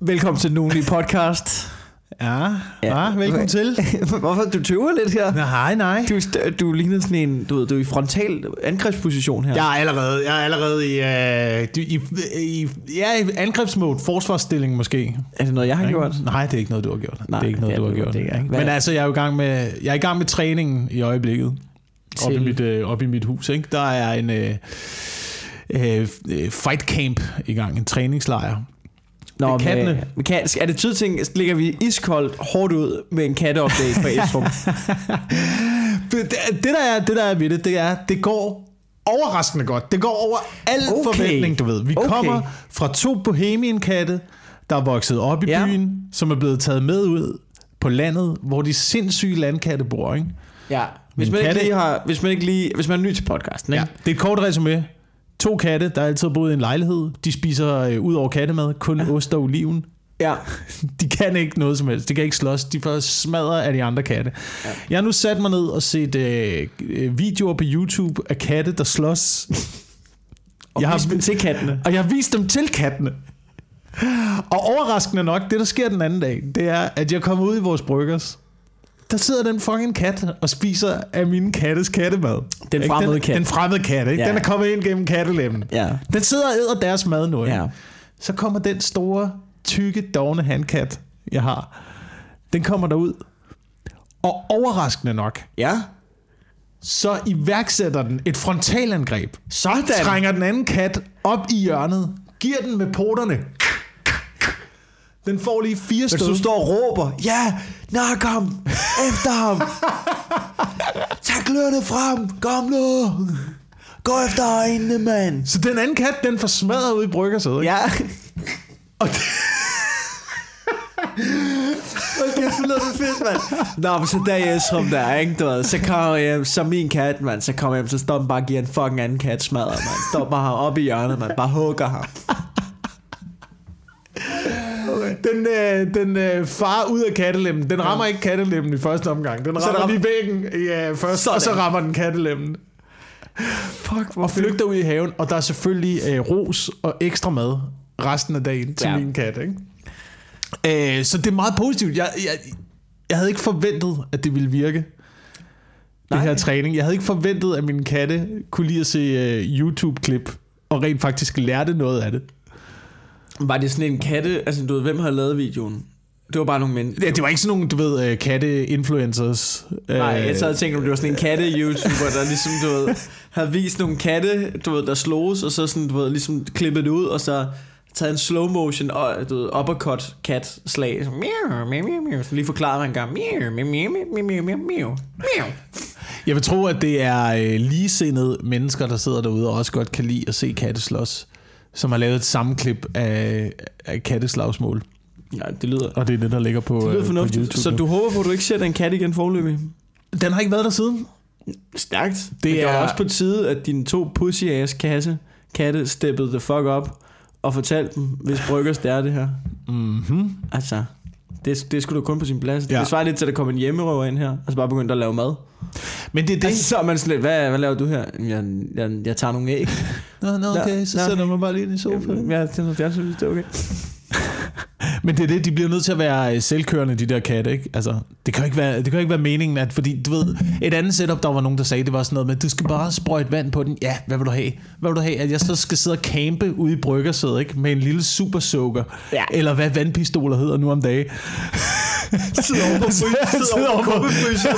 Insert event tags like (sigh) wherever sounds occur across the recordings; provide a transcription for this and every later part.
Velkommen til den ugenlige podcast. Ja, Ja. ja. velkommen til. (laughs) Hvorfor? Du tøver lidt her. Nej, nej. Du, du ligner sådan en, du ved, du er i frontal angrebsposition her. Jeg er allerede, jeg er allerede i, uh, i, i, ja, i angrebsmode, forsvarsstilling måske. Er det noget, jeg har Ikke? gjort? Nej, det er ikke noget, du har gjort. Nej, det er ikke noget, er du har det- gjort. det er ikke. Hvad- Men altså, jeg er jo i gang med, jeg er i gang med træningen i øjeblikket. Op i, Til- mit, øh, op i mit hus. Ikke? Der er en øh, øh, øh, fight camp i gang, en træningslejr. Nå, Med kattene. Med, med kat, er det tidting, ligger vi iskoldt hårdt ud med en katteupdate på Esrum? (laughs) Det, det, der er, det der er ved det, det er, det går overraskende godt. Det går over al Okay. forventning, du ved. Vi Okay. kommer fra to bohemian-katte, der er vokset op i Ja. byen, som er blevet taget med ud på landet, hvor de sindssyge landkatte bor, ikke? ja. Hvis man, ikke lige har, hvis man ikke lige, hvis man er ny til podcasten, ikke? Ja. Det er et kort resume. To katte, der altid har boet i en lejlighed. De spiser øh, ud over kattemad kun ja. ost og oliven. ja. (laughs) De kan ikke noget som helst. De kan ikke slås. De får smadret af de andre katte. Ja. Jeg har nu sat mig ned og set øh, øh, videoer på YouTube af katte, der slås. Og Jeg har- vis dem til kattene. Og jeg har vist dem til kattene. Og overraskende nok, det der sker den anden dag, det er, at jeg kommer ud i vores bryggers. Der sidder den fucking kat og spiser af mine kattes kattemad. Den fremmede den, kat. Den fremmede kat, ikke? Ja. Den er kommet ind gennem kattelemmen. Ja. Den sidder og æder deres mad nu. Ikke? Ja. Så kommer den store, tykke, dogne handkat, jeg har. Den kommer derud. Og overraskende nok, Ja. så iværksætter den et frontalangreb. Sådan. Trænger den anden kat op i hjørnet. Giver den med poterne. Den får lige fire stød. du står og råber, ja, nak ham, efter ham. (laughs) Tag glørne frem, kom nu. Gå efter øjnene, mand. Så den anden kat, den får smadret ud i bryggersædet. ikke? Ja. (laughs) Og det, Okay, det lyder det fedt, mand. Nå, men så der er Esrum der, ikke? Du ved, så kommer jeg hjem, så min kat, mand, så kommer jeg hjem, så står den bare og giver en fucking anden kat smadret, mand. Står bare op i hjørnet, man, bare hugger ham. (laughs) den, øh, den øh, far ud af kattelemmen. Den rammer ikke kattelemmen i første omgang. Den rammer lige væggen ja, først, Sådan. og så rammer den kattelemmen. Fuck, Og flygter ud i haven, og der er selvfølgelig øh, ros og ekstra mad resten af dagen til Ja. ja. min kat. Ikke? Øh, så det er meget positivt. Jeg, jeg, jeg havde ikke forventet, at det ville virke. Det Nej. her træning. Jeg havde ikke forventet, at min katte kunne lide at se øh, YouTube-klip og rent faktisk lærte noget af det. Var det sådan en katte, altså du ved, hvem har lavet videoen? Det var bare nogle mennesker. Ja, det var ikke sådan nogle, du ved, øh, katte-influencers. Nej, Øh, jeg sad og tænkte, om det var sådan en katte-youtuber, der ligesom, du ved, havde vist nogle katte, du ved, der sloges, og så sådan, du ved, ligesom klippet det ud, og så taget en slow motion og du ved, uppercut cat slag. Så, miau, miau, miau, lige forklaret man en gang. Miau, miau, miau, miau, miau, miau. Jeg vil tro, at det er øh, ligesindede mennesker, der sidder derude og også godt kan lide at se katte slås, som har lavet et sammenklip af, af katteslagsmål. Ja, det lyder, Og det er det, der ligger på, det lyder øh, på fornuftigt. YouTube. Så du håber på, at du ikke ser den kat igen forløbig? Den har ikke været der siden. Stærkt. Det, Det er også på tide, at dine to pussy ass kasse, katte steppede the fuck up og fortalte dem, hvis Bryggers det er det her. Mm-hmm. Altså, det, det skulle da kun på sin plads. Ja. Det svarer lidt til, at der kommer en hjemmerøver ind her, og så bare begyndte at lave mad. Men det er det. Altså, så er man sådan lidt, hvad, hvad laver du her? Jeg, jeg, jeg tager nogle æg. (laughs) Nå, nå, okay, så Nå. sætter man bare lige ind i sofaen. Ja, det er noget fjernsyn, det er okay. (laughs) Men det er det, de bliver nødt til at være øh, selvkørende, de der katte, ikke? Altså, det kan jo ikke være, det kan ikke være meningen, at, fordi du ved, et andet setup, der var nogen, der sagde, det var sådan noget med, du skal bare sprøjte vand på den. Ja, hvad vil du have? Hvad vil du have? At jeg så skal sidde og campe ude i bryggersædet, ikke? Med en lille super soaker. Ja. Eller hvad vandpistoler hedder nu om dagen. Sidder over på (laughs) Sidder over på- kummefrysen.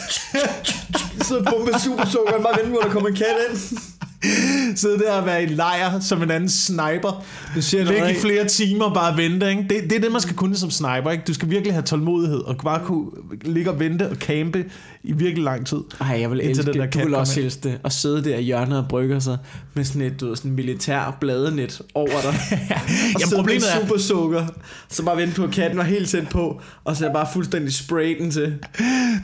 (laughs) Sidder og pumper super sukker, og bare venter på, at der kommer en kat ind. (laughs) Sidde der og være i lejr som en anden sniper. Du siger Ligge noget, i flere timer bare vente, ikke? Det, det er det, man skal kunne som sniper, ikke? Du skal virkelig have tålmodighed og bare kunne ligge og vente og campe i virkelig lang tid. Ej, jeg vil elske den der det. Du vil også elske det. Og sidde der i hjørnet og brygger sig med sådan et, du ved, sådan militær bladenet over dig. (laughs) og Jamen, problemet med er- super sukker. Så bare vente på, at katten var helt tæt på. Og så bare fuldstændig spray den til.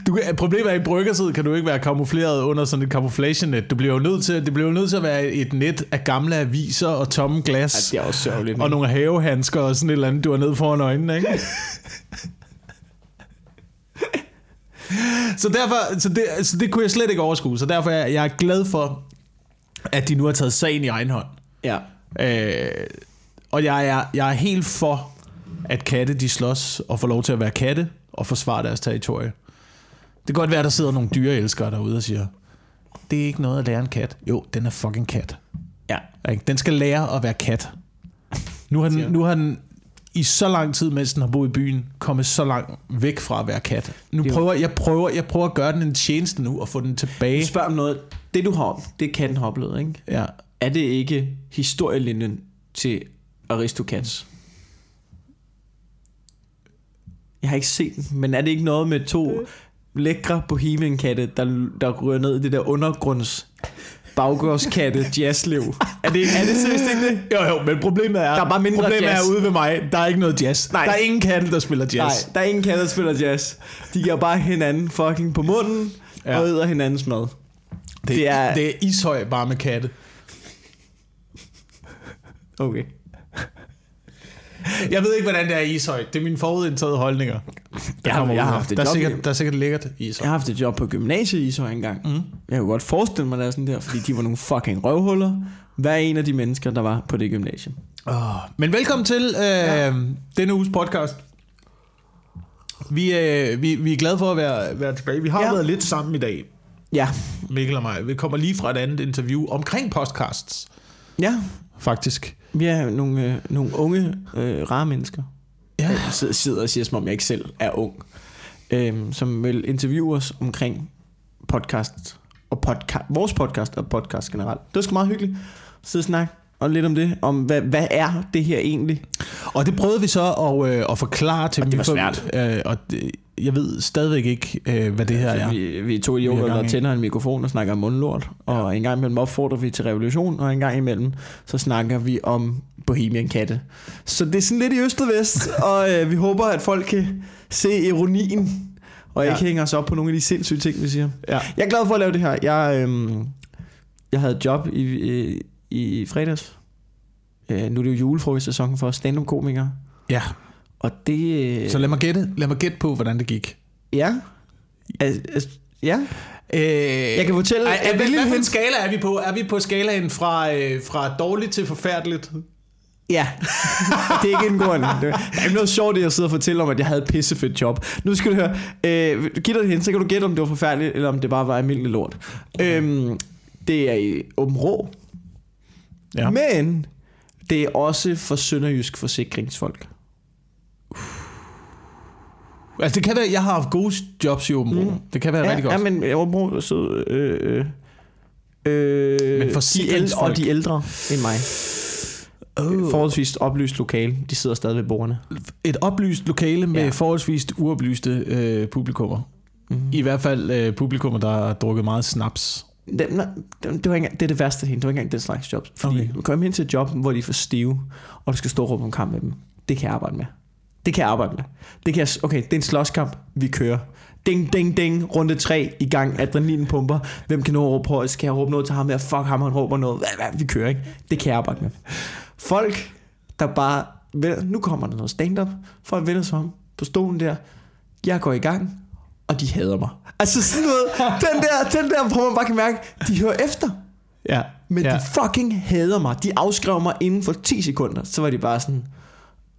Du, problemet er, at i bryggersid kan du ikke være kamufleret under sådan et camouflage-net. Du bliver jo nødt til, det bliver jo nødt til at være et net af gamle aviser og tomme glas. Ja, det er også sørgeligt. og nogle havehandsker og sådan et eller andet, du har ned foran øjnene, ikke? (laughs) (laughs) så derfor, så det, så det kunne jeg slet ikke overskue, så derfor er jeg, jeg er glad for, at de nu har taget sagen i egen hånd. Ja. Øh, og jeg er, jeg er helt for at katte de slås og får lov til at være katte og forsvare deres territorie. Det kan godt være, at der sidder nogle dyreelskere derude og siger, det er ikke noget at lære en kat. Jo, den er fucking kat. Ja. Den skal lære at være kat. Nu har, den, nu har den i så lang tid, mens den har boet i byen, kommet så langt væk fra at være kat. Nu Det jo- prøver jeg prøver, jeg prøver at gøre den en tjeneste nu og få den tilbage. Spørg om noget. Det du har, det katten har oplevet, ikke? Ja. Er det ikke historielinjen til Aristocats? Jeg har ikke set den, men er det ikke noget med to lækre bohemian-katte, der, der ryger ned i det der undergrunds baggårdskatte jazzliv? Er det, er det seriøst ikke det? Jo, jo, men problemet er, Der er bare mindre problemet jazz. er ude ved mig, der er ikke noget jazz. Nej. Der er ingen katte, der spiller jazz. Nej, der er ingen katte, der spiller jazz. De giver bare hinanden fucking på munden Ja. og æder hinandens mad. det, det er- det er ishøj bare med katte. Okay. (laughs) Jeg ved ikke, hvordan det er i ishøj. Det er mine forudindtagede holdninger. der Jeg har- jeg har haft et der er, job sikkert, der er sikkert lækkert i ishøj. Jeg har haft et job på gymnasiet i så engang. Mm. Jeg kunne godt forestille mig, at det er sådan der, fordi de var nogle fucking røvhuller. Hver en af de mennesker, der var på det gymnasium. Oh. Men velkommen til øh, ja. denne uges podcast. Vi, øh, vi, vi er glade for at være, være tilbage. Vi har. Ja. været lidt sammen i dag, Ja, Mikkel og mig. Vi kommer lige fra et andet interview omkring podcasts, ja. faktisk. Vi er nogle, øh, nogle unge, øh, rare mennesker. Ja. Jeg sidder, sidder og siger, som om jeg ikke selv er ung. Øhm, som vil interviewe os omkring podcast og podcast, vores podcast og podcast generelt. Det var sgu meget hyggeligt. Sidde og snakke og lidt om det. Om hvad, hvad er det her egentlig? Og det prøvede vi så at, øh, at forklare til Og det var For- svært. Øh, og det, jeg ved stadigvæk ikke, øh, hvad det her er. Vi, vi er to er idioter, der tænder en mikrofon og snakker om mundlort. Og en gang imellem opfordrer vi til revolution, og en gang imellem så snakker vi om Bohemian Katte. Så det er sådan lidt i øst og vest, (laughs) og øh, vi håber, at folk kan se ironien, og Ja. ikke hænger os op på nogle af de sindssyge ting, vi siger. Ja. Jeg er glad for at lave det her. Jeg, øhm, jeg havde et job i, i, i fredags. Øh, nu er det jo julefrokostsæson for stand-up-komikere. ja. Og det... Øh, Så lad mig gætte, lad mig gætte på, hvordan det gik. Ja. Altså, altså, ja. Øh, Jeg kan fortælle... Ej, er, vil hvad, hvad for en skala er vi på? Er vi på skalaen fra, øh, fra dårligt til forfærdeligt? Ja, (laughs) det er ikke en. Det- Der er ikke noget sjovt i at sidde og fortælle om, at jeg havde et pissefedt job. Nu skal du høre, øh, giv dig det hen, så kan du gætte, om det var forfærdeligt, eller om det bare var almindelig lort. Øhm, det er i Åben Rå, Ja. men det er også for Sønderjysk forsikringsfolk. Altså det kan være, jeg har haft gode jobs i Åben Rå. Mm. Det kan være Ja, rigtig godt. ja men Åben Rå er sød. Øh, øh, øh, Men de forsikringsfolk- ældre, og de ældre end mig. Oh. Forholdsvis oplyst lokale. De sidder stadig ved bordene. Et oplyst lokale med Ja. forholdsvis uoplyste øh, publikummer. Mm. I hvert fald øh, publikummer, der har drukket meget snaps. Det, det, det, var ikke, det er det værste. Det var ikke engang den slags job. Fordi okay. du kommer hen til et job, hvor de er for stive, og du skal stå og råbe om kamp med dem. Det kan jeg arbejde med. Det kan jeg arbejde med. Det kan jeg, okay, det er en slåskamp. Vi kører. Ding, ding, ding. Runde 3 i gang. Adrenalin pumper. Hvem kan nå at råbe på? Skal jeg råbe noget til ham? Ja, fuck ham, han råber noget. Hvad, hvad, vi kører, ikke? Det kan jeg arbejde med. Folk, der bare... Nu kommer der noget stand-up. Folk vender sig om på stolen der. Jeg går i gang, og de hader mig. Altså sådan noget. Den der, den der, hvor man bare kan mærke, de hører efter. Ja. Men ja. de fucking hader mig. De afskrev mig inden for 10 sekunder. Så var de bare sådan,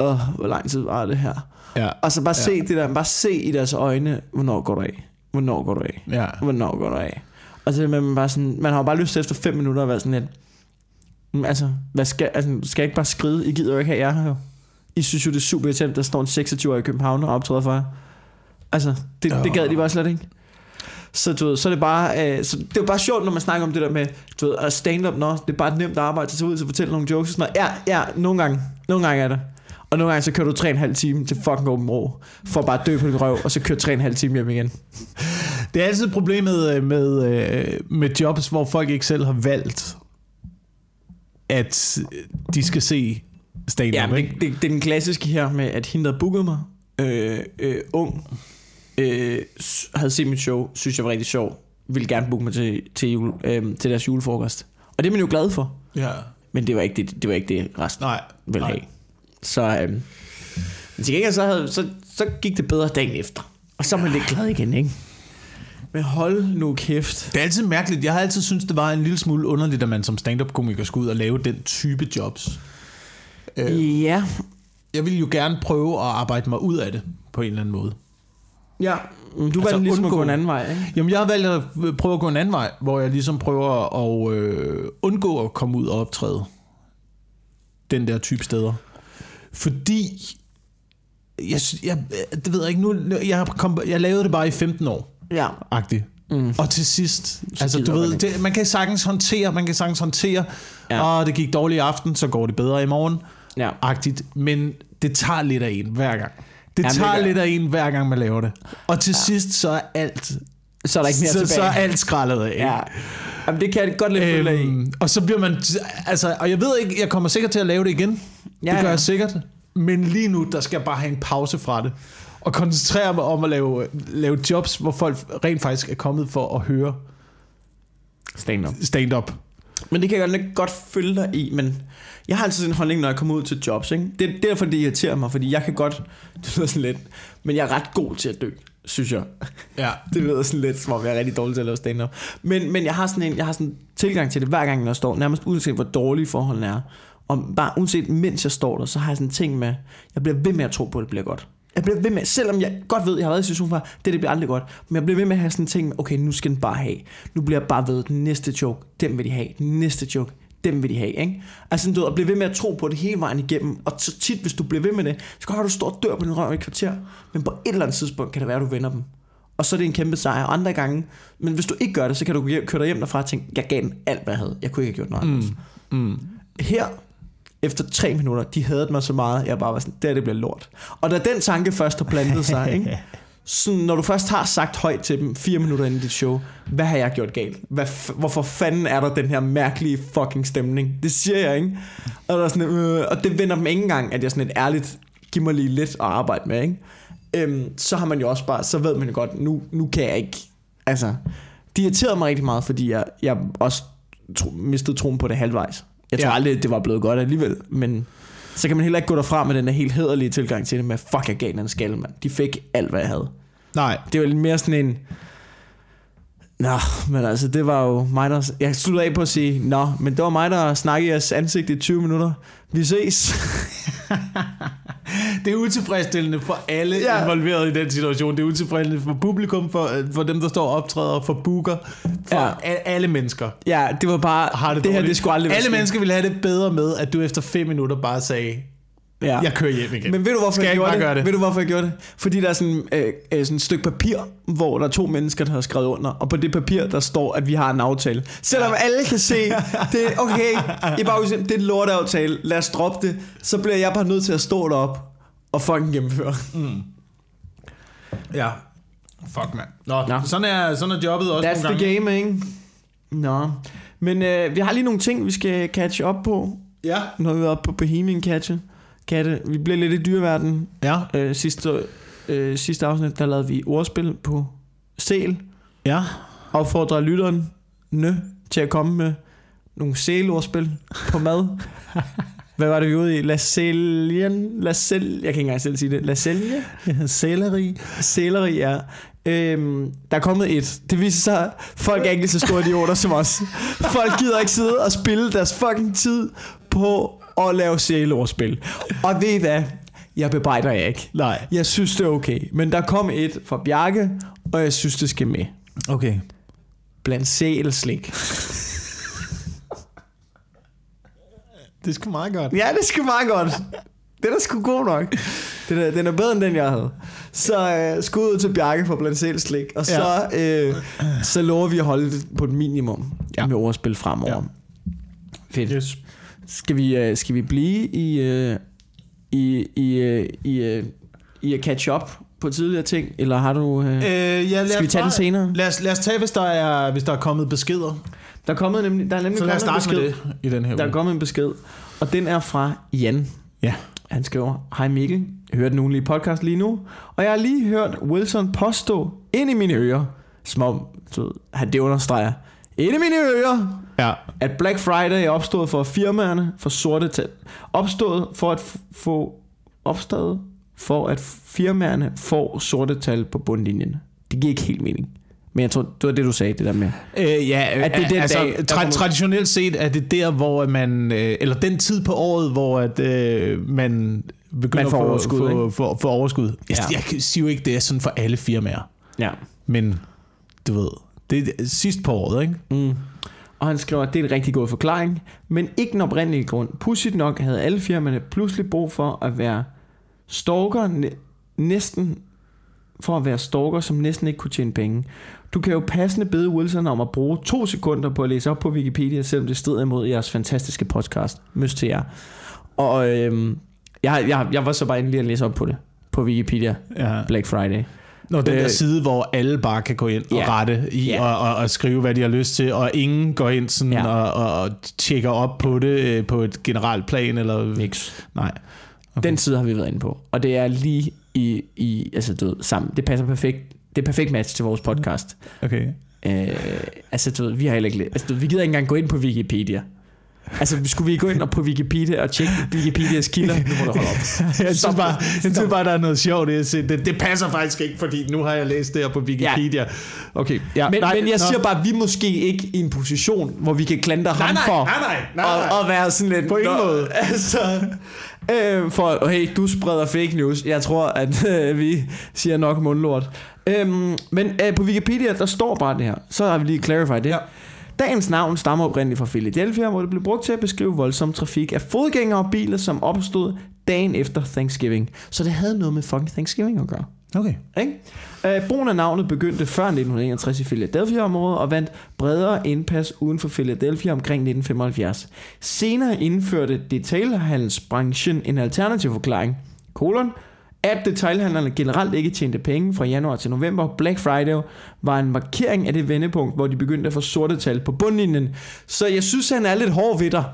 åh, hvor lang tid var det her? ja. Og så bare Ja. se det der, bare se i deres øjne, hvornår går du af? Hvornår går du af? ja. Hvornår går du af? Og så man bare sådan, man har jo bare lyst til efter 5 minutter at være sådan lidt, "Mm, altså, hvad skal, altså, skal jeg ikke bare skride? I gider jo ikke have jer her jo. I synes jo, det er super irriterende, der står en 26-årig i København og optræder for jer. Altså, det, det gad de bare slet ikke. Så, du ved, så er det bare, øh, så det er jo bare sjovt, når man snakker om det der med, du ved, at stand-up, nå, det er bare et nemt arbejde, så tage ud og fortælle nogle jokes og sådan noget. Ja, ja, nogle gange, nogle gange er det. Og nogle gange så kører du 3,5 time til fucking Åben Rå, for bare at dø på din røv, og så kører 3,5 time hjem igen. Det er altid problemet øh, med, øh, med jobs, hvor folk ikke selv har valgt, at de skal se stand-up. Ja, det, det, det er den klassiske her med, at hende, der bookede mig, øh, øh, ung, øh, havde set mit show, synes jeg var rigtig sjov, ville gerne booke mig til, til, jul, øh, til deres julefrokost. Og det er man jo glad for, Ja. men det var ikke det, det, var ikke det resten Nej. ville nej. have. Så, øh, men til gengæld så, havde, så, så gik det bedre dagen efter. Og så er man lidt glad igen, ikke? Men hold nu kæft. Det er altid mærkeligt. Jeg har altid syntes, det var en lille smule underligt, at man som stand-up-komiker skulle ud og lave den type jobs. Øh, Ja, Jeg jeg vil jo gerne prøve at arbejde mig ud af det på en eller anden måde. Ja, du Altså, valgte ligesom undgå- at gå en anden vej, ikke? Jamen, jeg har valgt at prøve at gå en anden vej, hvor jeg ligesom prøver at øh, undgå at komme ud og optræde den der type steder. Fordi, jeg, jeg, det ved jeg ikke, nu, jeg, kom, jeg lavede det bare i 15 år, Ja. agtigt. Mm. Og til sidst, altså gider du man ved, det, man kan sagtens håndtere, man kan sagtens håndtere, Ja. og det gik dårligt i aften, så går det bedre i morgen, Ja. agtigt. Men det tager lidt af en hver gang. Det Jamen, det tager gør- lidt af en hver gang, man laver det. Og til ja. sidst, så er alt Så er der ikke mere så, tilbage. så er alt skrællet af. Ja. Jamen, det kan jeg godt lidt. Øhm, og så bliver man, altså, og jeg ved ikke, jeg kommer sikkert til at lave det igen. Ja, det gør ja. jeg sikkert. Men lige nu, der skal jeg bare have en pause fra det. Og koncentrere mig om at lave, lave jobs, hvor folk rent faktisk er kommet for at høre Stand-up. stand-up. Men det kan jeg godt- godt følge dig i, men jeg har altid sådan en holdning, når jeg kommer ud til jobs. Ikke? Det, det er derfor, det irriterer mig, fordi jeg kan godt, (laughs) det lyder sådan lidt, men jeg er ret god til at dø, synes jeg. Ja. (laughs) Det lyder sådan lidt, som om jeg er rigtig dårlig til at lave stand-up. Men, men jeg har sådan en jeg har sådan en tilgang til det, hver gang jeg står, nærmest uanset hvor dårlige forholdene er. Og bare uanset mens jeg står der, så har jeg sådan en ting med, jeg bliver ved med at tro på, at det bliver godt. Jeg bliver ved med, selvom jeg godt ved, jeg har været i situationen før, det, det bliver aldrig godt. Men jeg bliver ved med at have sådan en ting med, okay, nu skal den bare have. Nu bliver jeg bare ved, den næste joke, den vil de have. Den næste joke, dem vil de have, ikke? Altså sådan, du ved, at blive ved med at tro på det hele vejen igennem. Og så tit, hvis du bliver ved med det, så kan det være, at du står og dør på din røv i et kvarter. Men på et eller andet tidspunkt kan det være, at du vender dem. Og så er det en kæmpe sejr. Og andre gange, men hvis du ikke gør det, så kan du køre dig hjem derfra og tænke, jeg gav den alt, hvad jeg havde. Jeg kunne ikke have gjort noget andet. Mm. Her, efter tre minutter, de havde mig så meget, jeg bare var sådan, det her, det bliver lort. Og da den tanke først har plantet sig, (laughs) ikke? Sådan, når du først har sagt højt til dem fire minutter inden dit show, hvad har jeg gjort galt? Hvad, hvorfor fanden er der den her mærkelige fucking stemning? Det siger jeg, ikke? Og, der er sådan, øh, og det vender dem ikke engang, at jeg sådan et ærligt, giv mig lige lidt at arbejde med, ikke? Øhm, så har man jo også bare, så ved man jo godt, nu, nu kan jeg ikke, altså, de irriterede mig rigtig meget, fordi jeg, jeg også tro, mistede troen på det halvvejs. Jeg tror Ja. aldrig, det var blevet godt alligevel, men så kan man heller ikke gå derfra med den der helt hederlige tilgang til det med, fuck, jeg gav den en skalle, mand. De fik alt, hvad jeg havde. Nej. Det var lidt mere sådan en... Nå, men altså, det var jo mig, der... Jeg sluttede af på at sige, Nå, men det var mig, der snakkede i jeres ansigt i 20 minutter. Vi ses. (laughs) Det er utilfredsstillende for alle Ja. involveret i den situation. Det er utilfredsstillende for publikum, for, for dem, der står og optræder, for booker, for Ja. ja. alle mennesker. ja, det var bare... Har det, det her, det skulle aldrig være Alle mennesker ville have det bedre med, at du efter fem minutter bare sagde, Ja. jeg kører hjem igen. Men ved du, hvorfor Skal jeg, jeg gjorde det? gøre det? Ved du, hvorfor jeg gjorde det? Fordi der er sådan, øh, øh, sådan et stykke papir, hvor der er to mennesker, der har skrevet under, og på det papir, der står, at vi har en aftale. Selvom alle kan se, det er okay, I bare huske, det er en lorteaftale, lad os droppe det, så bliver jeg bare nødt til at stå derop og fucking gennemføre. Ja. Fuck, mand. Nå, Nå. Sådan, er, sådan er jobbet også That's nogle the gange. game, ikke? Nå. Men øh, vi har lige nogle ting, vi skal catche op på, Ja. når vi er oppe på Bohemian Catche. Katte. Vi bliver lidt i dyreverdenen. Ja. Øh, sidste, øh, sidste afsnit, der lavede vi ordspil på sæl. Ja. opfordrer lytteren nø til at komme med nogle sælordspil på mad. (laughs) Hvad var det, vi var ude i? La Selien? La Sel... Jeg kan ikke engang selv sige det. La Selje? (laughs) Sæleri. Sæleri, ja. Øhm, der er kommet et. Det viser sig, folk er ikke lige så store idioter som os. Folk gider ikke sidde og spille deres fucking tid på at lave sælordspil. Og ved I hvad? Jeg bebrejder jer ikke. Nej. Jeg synes, det er okay. Men der kom et fra Bjarke, og jeg synes, det skal med. Okay. Blandt sælslik. Det sgu meget godt. Ja, det sgu meget godt. Den er sgu god nok. Den er, den er bedre end den, jeg havde. Så øh, skud ud til Bjarke for blandt selv slik. Og så, øh, så lover vi at holde det på et minimum ja. Ja. med ordspil fremover. Ja. Fedt. Yes. Skal vi, øh, skal vi blive i, øh, i, i, øh, i, i at catch up på tidligere ting? Eller har du... Øh, Øh, ja, lad skal vi tage den bare- senere? Lad os, lad os tage, hvis der, er, hvis der er kommet beskeder. Der er, kommet nemlig, der er nemlig Så lad os starte besked. med det i den her Der er uge. kommet en besked, og den er fra Jan. Ja. Han skriver, Hej Mikkel, jeg hører den ugenlige podcast lige nu, og jeg har lige hørt Wilson påstå ind i mine ører, som om, han det understreger, ind i mine ører, Ja. at Black Friday er opstået for firmaerne for sorte tal. Opstået for at få opstået for at firmaerne får sorte tal på bundlinjen. Det giver ikke helt mening. Men jeg tror, det var det, du sagde, det der med. Øh, ja, At det er den altså, dag, tra- kommer- traditionelt set er det der, hvor man, øh, eller den tid på året, hvor at, øh, man begynder Man får at få overskud, ikke? få, få overskud. Jeg, Ja. jeg siger jo ikke, det er sådan for alle firmaer. Ja. Men du ved, det er sidst på året, ikke? Mm. Og han skriver, at det er en rigtig god forklaring, men ikke den oprindelige grund. Pudsigt nok havde alle firmaerne pludselig brug for at være stalker, næ- næsten for at være stalker, som næsten ikke kunne tjene penge. Du kan jo passende bede Wilson om at bruge to sekunder på at læse op på Wikipedia, selvom det strider imod jeres fantastiske podcast. Møs til jer. Og øhm, jeg, jeg, jeg var så bare endelig at læse op på det på Wikipedia Ja. Black Friday. Når den der Øh, side, hvor alle bare kan gå ind og Ja. rette i Ja. og, og, og skrive, hvad de har lyst til, og ingen går ind sådan Ja. og, og, og tjekker op på det øh, på et generelt plan, eller... Nix. Nej. Okay. Den side har vi været inde på. Og det er lige i, i altså du ved, sammen. Det passer perfekt. Det er perfekt match til vores podcast. Okay. Øh, altså du ved, vi har heller ikke... Altså, du ved, vi gider ikke engang gå ind på Wikipedia. Altså, skulle vi gå ind og på Wikipedia og tjekke Wikipedias kilder? (laughs) Nu må du holde op. Jeg synes, bare, det. jeg synes bare, der er noget sjovt i at se. Det, det passer faktisk ikke, fordi nu har jeg læst det her på Wikipedia. Okay, ja. Men, nej, men jeg nå. siger bare, at vi er måske ikke i en position, hvor vi kan klandre ham nej, for nej, nej, nej, nej. at, at være sådan lidt... På ingen måde. (laughs) Altså, øh, for, hey, du spreder fake news. Jeg tror, at (laughs) øh, vi siger nok mundlort. Øhm, men øh, på Wikipedia, der står bare det her. Så har vi lige clarified det. Ja. Dagens navn stammer oprindeligt fra Philadelphia, hvor det blev brugt til at beskrive voldsom trafik af fodgængere og biler, som opstod dagen efter Thanksgiving. Så det havde noget med fucking Thanksgiving at gøre. Okay. Ikke? Øh, brugen af navnet begyndte før 1961 i Philadelphia-området og vandt bredere indpas uden for Philadelphia omkring 1975. Senere indførte detailhandelsbranchen en alternativ forklaring, kolon, at detailhandlerne generelt ikke tjente penge fra januar til november. Black Friday var en markering af det vendepunkt, hvor de begyndte at få sorte tal på bundlinjen. Så jeg synes, han er lidt hård ved dig.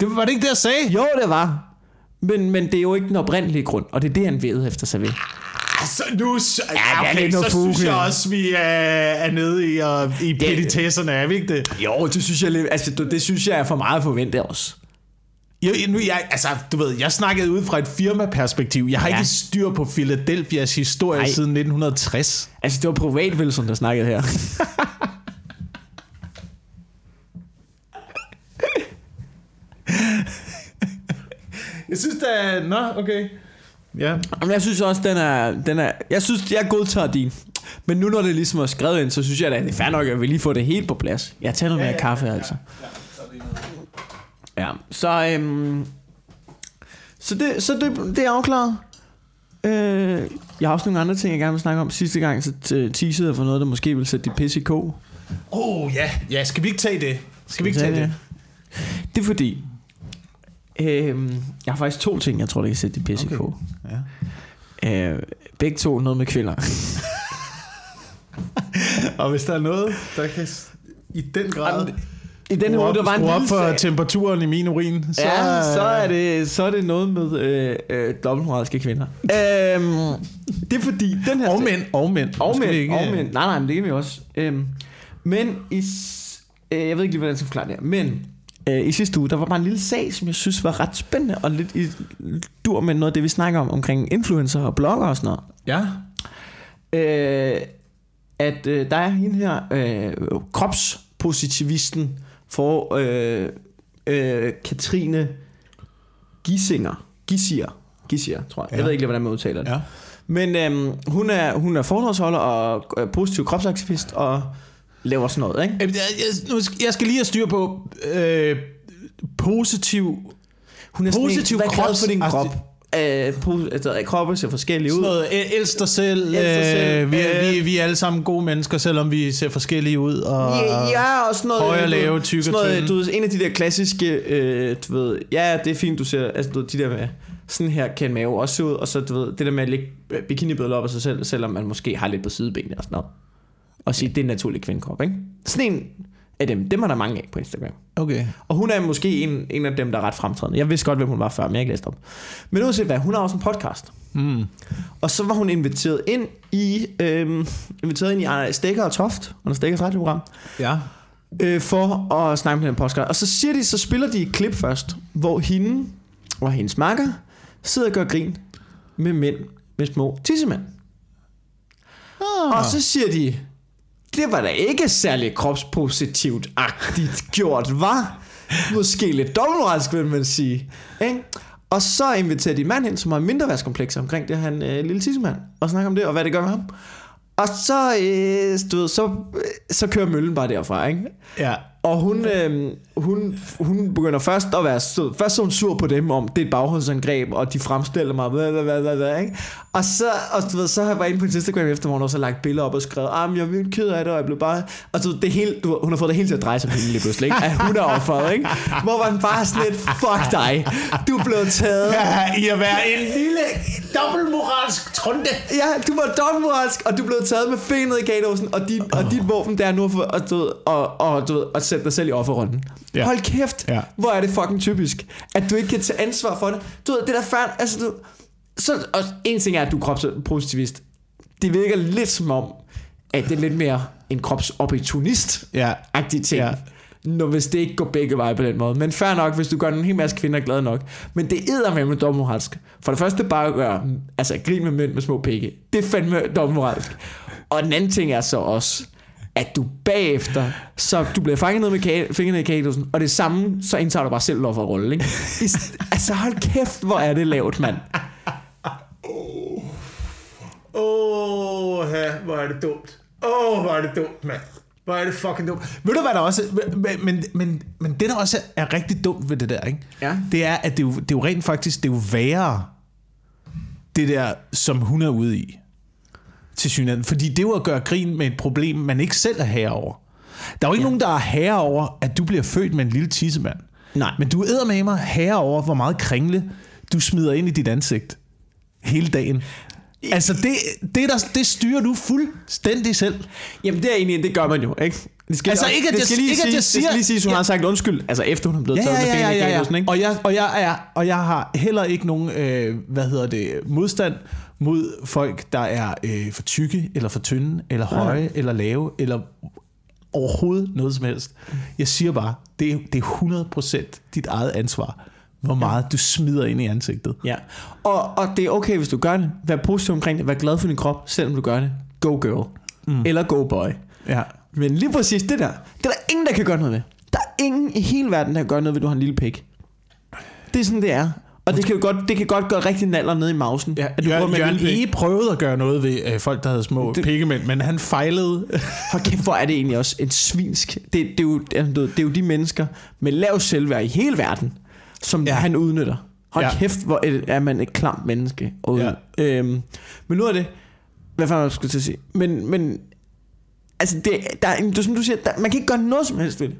Det var det ikke det, jeg sagde? Jo, det var. Men, men det er jo ikke den oprindelige grund, og det er det, han ved efter sig ved. Nu, så, er ja, okay, så synes fugle. jeg også, vi er, er nede i, og, i petitesserne, er vi ikke det? Jo, det synes jeg, altså, det, det synes jeg er for meget at forvente også. Jo, nu, jeg, altså, du ved, jeg snakkede ud fra et firmaperspektiv. Jeg har Ja. ja. ikke styr på Philadelphias historie Nej. Siden 1960. Altså, det var privat Wilson, der snakkede her. Jeg synes, det er... Nå, okay. Ja. Men jeg synes også, den er, den er... Jeg synes, jeg godtager din. Men nu, når det ligesom er skrevet ind, så synes jeg, at det er fair nok, at vi lige får det helt på plads. Jeg tager noget mere kaffe, altså. Ja, så... Øhm, så det, så det, det er afklaret. Øh, jeg har også nogle andre ting, jeg gerne vil snakke om. Sidste gang så teasede jeg for noget, der måske vil sætte de pisse i. Åh, oh, ja. Ja, skal vi ikke tage det? Skal vi ikke tage det? Det er fordi... Øh, jeg har faktisk to ting, jeg tror, der kan sætte de pisse okay. i kog. Ja. Øh, begge to noget med kvinder. (laughs) Og hvis der er noget, der kan i den grad I den her uge, der var en op for temperaturen i min urin, så, Ja, så er det, så er det noget med øh, øh, dobbeltmoralske kvinder. øhm, det er fordi, den her... Og mænd, og mænd. Og mænd, ikke- og mænd. Nej, nej, men det kan vi også. Øhm, men i... Øh, jeg ved ikke lige, hvordan jeg skal forklare det her. Men øh, i sidste uge, der var bare en lille sag, som jeg synes var ret spændende, og lidt i dur med noget af det, vi snakker om, omkring influencer og blogger og sådan noget. Ja. øh, at øh, der er hende her øh, kropspositivisten for øh, øh, Katrine Gissinger. Gissier. Gissier, tror jeg. Ja. Jeg ved ikke lige, hvordan man udtaler det. Ja. Men øhm, hun er, hun er foredragsholder og øh, positiv kropsaktivist og laver sådan noget, ikke? Jeg, jeg, jeg skal lige have styr på øh, positiv... Hun er Positiv sådan en, glad for din krops- krop. Øh, po- altså, kroppe ser forskellige ud. Sådan noget, el- elsk dig selv. Elsk dig selv. Øh, vi, Øh. vi, vi er alle sammen gode mennesker, selvom vi ser forskellige ud. Og, Ja, ja, og sådan noget... høje og du ved, lave, tykke sådan og noget, du en af de der klassiske, øh, du ved, ja, det er fint, du ser, altså du ved, de der med, sådan her kan en mave også se ud, og så du ved, det der med at lægge bikinibilleder op af sig selv, selvom man måske har lidt på sidebenene og sådan noget. Og sige, det er en naturlig kvindekrop, ikke? Sådan en af dem, dem er der mange af på Instagram. Okay. Og hun er måske en, en af dem, der er ret fremtrædende. Jeg vidste godt, hvem hun var før, men jeg har ikke læst op. Men uanset hvad, hun har også en podcast. Mm. Og så var hun inviteret ind i, øhm, inviteret ind i Arne Stikker og Toft, under Stikkers radioprogram, Ja. øh, for at snakke med den podcast. Og så siger de, så spiller de et klip først, hvor hende og hendes makker sidder og gør grin med mænd med små tissemænd. Ah. Og så siger de, det var da ikke særlig kropspositivt-agtigt gjort, var? Måske lidt dobbeltmoralsk, vil man sige. Ikke? Og så inviterer de mand ind, som har mindre værtskomplekser omkring det, han øh, lille tissemand, og snakker om det, og hvad det gør med ham. Og så, øh, du ved, så, øh, så kører møllen bare derfra, ikke? Ja. Og hun, øh, hun, hun begynder først at være sød. Først er hun sur på dem om, det er et bagholdsangreb, og de fremstiller mig, hvad, hvad, hvad, hvad, ikke? Og så, og du ved, så har jeg været inde på Instagram efter, hvor hun også har lagt billeder op og skrevet, ah, jeg er virkelig ked af det, og jeg blev bare... Og du, det hele, du, hun har fået det hele til at dreje sig på hende lige pludselig, ikke? At hun er offeret, ikke? Hvor man bare sådan lidt, fuck dig, du blevet taget. Ja, I at være en lille dobbeltmoralsk trunde. Ja, du var dobbeltmoralsk, og du blev taget med fenet i gatåsen, og, dit, og dit våben, det er nu at, du og, og, du ved, at sætte dig selv i offerrunden. Ja. Hold kæft, Ja. hvor er det fucking typisk, at du ikke kan tage ansvar for det. Du ved, det er da færdigt, altså du... Så, og en ting er, at du er kropspositivist. Det virker lidt som om, at det er lidt mere en kropsopportunist Ja. ting. Ja. Når hvis det ikke går begge veje på den måde. Men fair nok, hvis du gør en hel masse kvinder glade nok. Men det er med med dobbeltmoralsk. For det første bare at gøre, altså grin med mænd med små pikke. Det er fandme dobbeltmoralsk. Og den anden ting er så også, at du bagefter, så du bliver fanget ned med kage, fingrene i kagedåsen, og det samme, så indtager du bare selv lov for rolle, ikke? I, altså hold kæft, hvor er det lavt, mand. Åh, oh, hvor er det dumt. Åh, oh, hvor er det dumt, mand. Hvor er det fucking dumt. Ved du, hvad der også... Men, men, men, men det, der også er rigtig dumt ved det der, ikke? Ja. Det er, at det er, jo, det er jo rent faktisk, det er jo værre, det der, som hun er ude i. Til synligheden. Fordi det er jo at gøre grin med et problem, man ikke selv er herre over. Der er jo ikke ja. nogen, der er herre over, at du bliver født med en lille tissemand. Nej. Men du æder med mig herre over, hvor meget kringle du smider ind i dit ansigt hele dagen. Altså, det, det, der, det styrer du fuldstændig selv. Jamen det er egentlig, det gør man jo, ikke? Det skal, Altså, ikke, at det jeg- skal lige ikke, at sige, jeg det siger- skal lige sige, at hun Ja. har sagt undskyld, altså efter hun er blevet Ja, taget ja, ja, ja, ja, ja. ikke? Og jeg, og jeg er, og jeg har heller ikke nogen, øh, hvad hedder det, modstand mod folk, der er øh, for tykke, eller for tynde, eller høje, eller lave, eller overhovedet noget som helst. Jeg siger bare, det er, det er 100% dit eget ansvar, hvor meget du smider ind i ansigtet. Ja. Og, og det er okay, hvis du gør det. Vær positiv omkring det. Vær glad for din krop, selvom du gør det. Go girl. Mm. Eller go boy. Ja. Men lige præcis det der, det er der ingen, der kan gøre noget ved. Der er ingen i hele verden, der kan gøre noget ved, at du har en lille pik. Det er sådan, det er. Og det kan, jo godt, det kan godt gøre rigtig naller ned i mausen. Ja, at du Jørgen, Jørgen. E. prøvede at gøre noget ved øh, folk, der havde små Det- pikkemænd, men han fejlede. Hold kæft, hvor er det egentlig også en svinsk. Det, det, er jo, det, er, jo de mennesker med lav selvværd i hele verden, som Ja. han udnytter. Hold Ja. kæft, hvor er- er man et klamt menneske. Og, Ja. øhm, men nu er det... Hvad fanden det, jeg skulle til at sige? Men, men altså, det, der, er- er som du siger, der, man kan ikke gøre noget som helst ved det.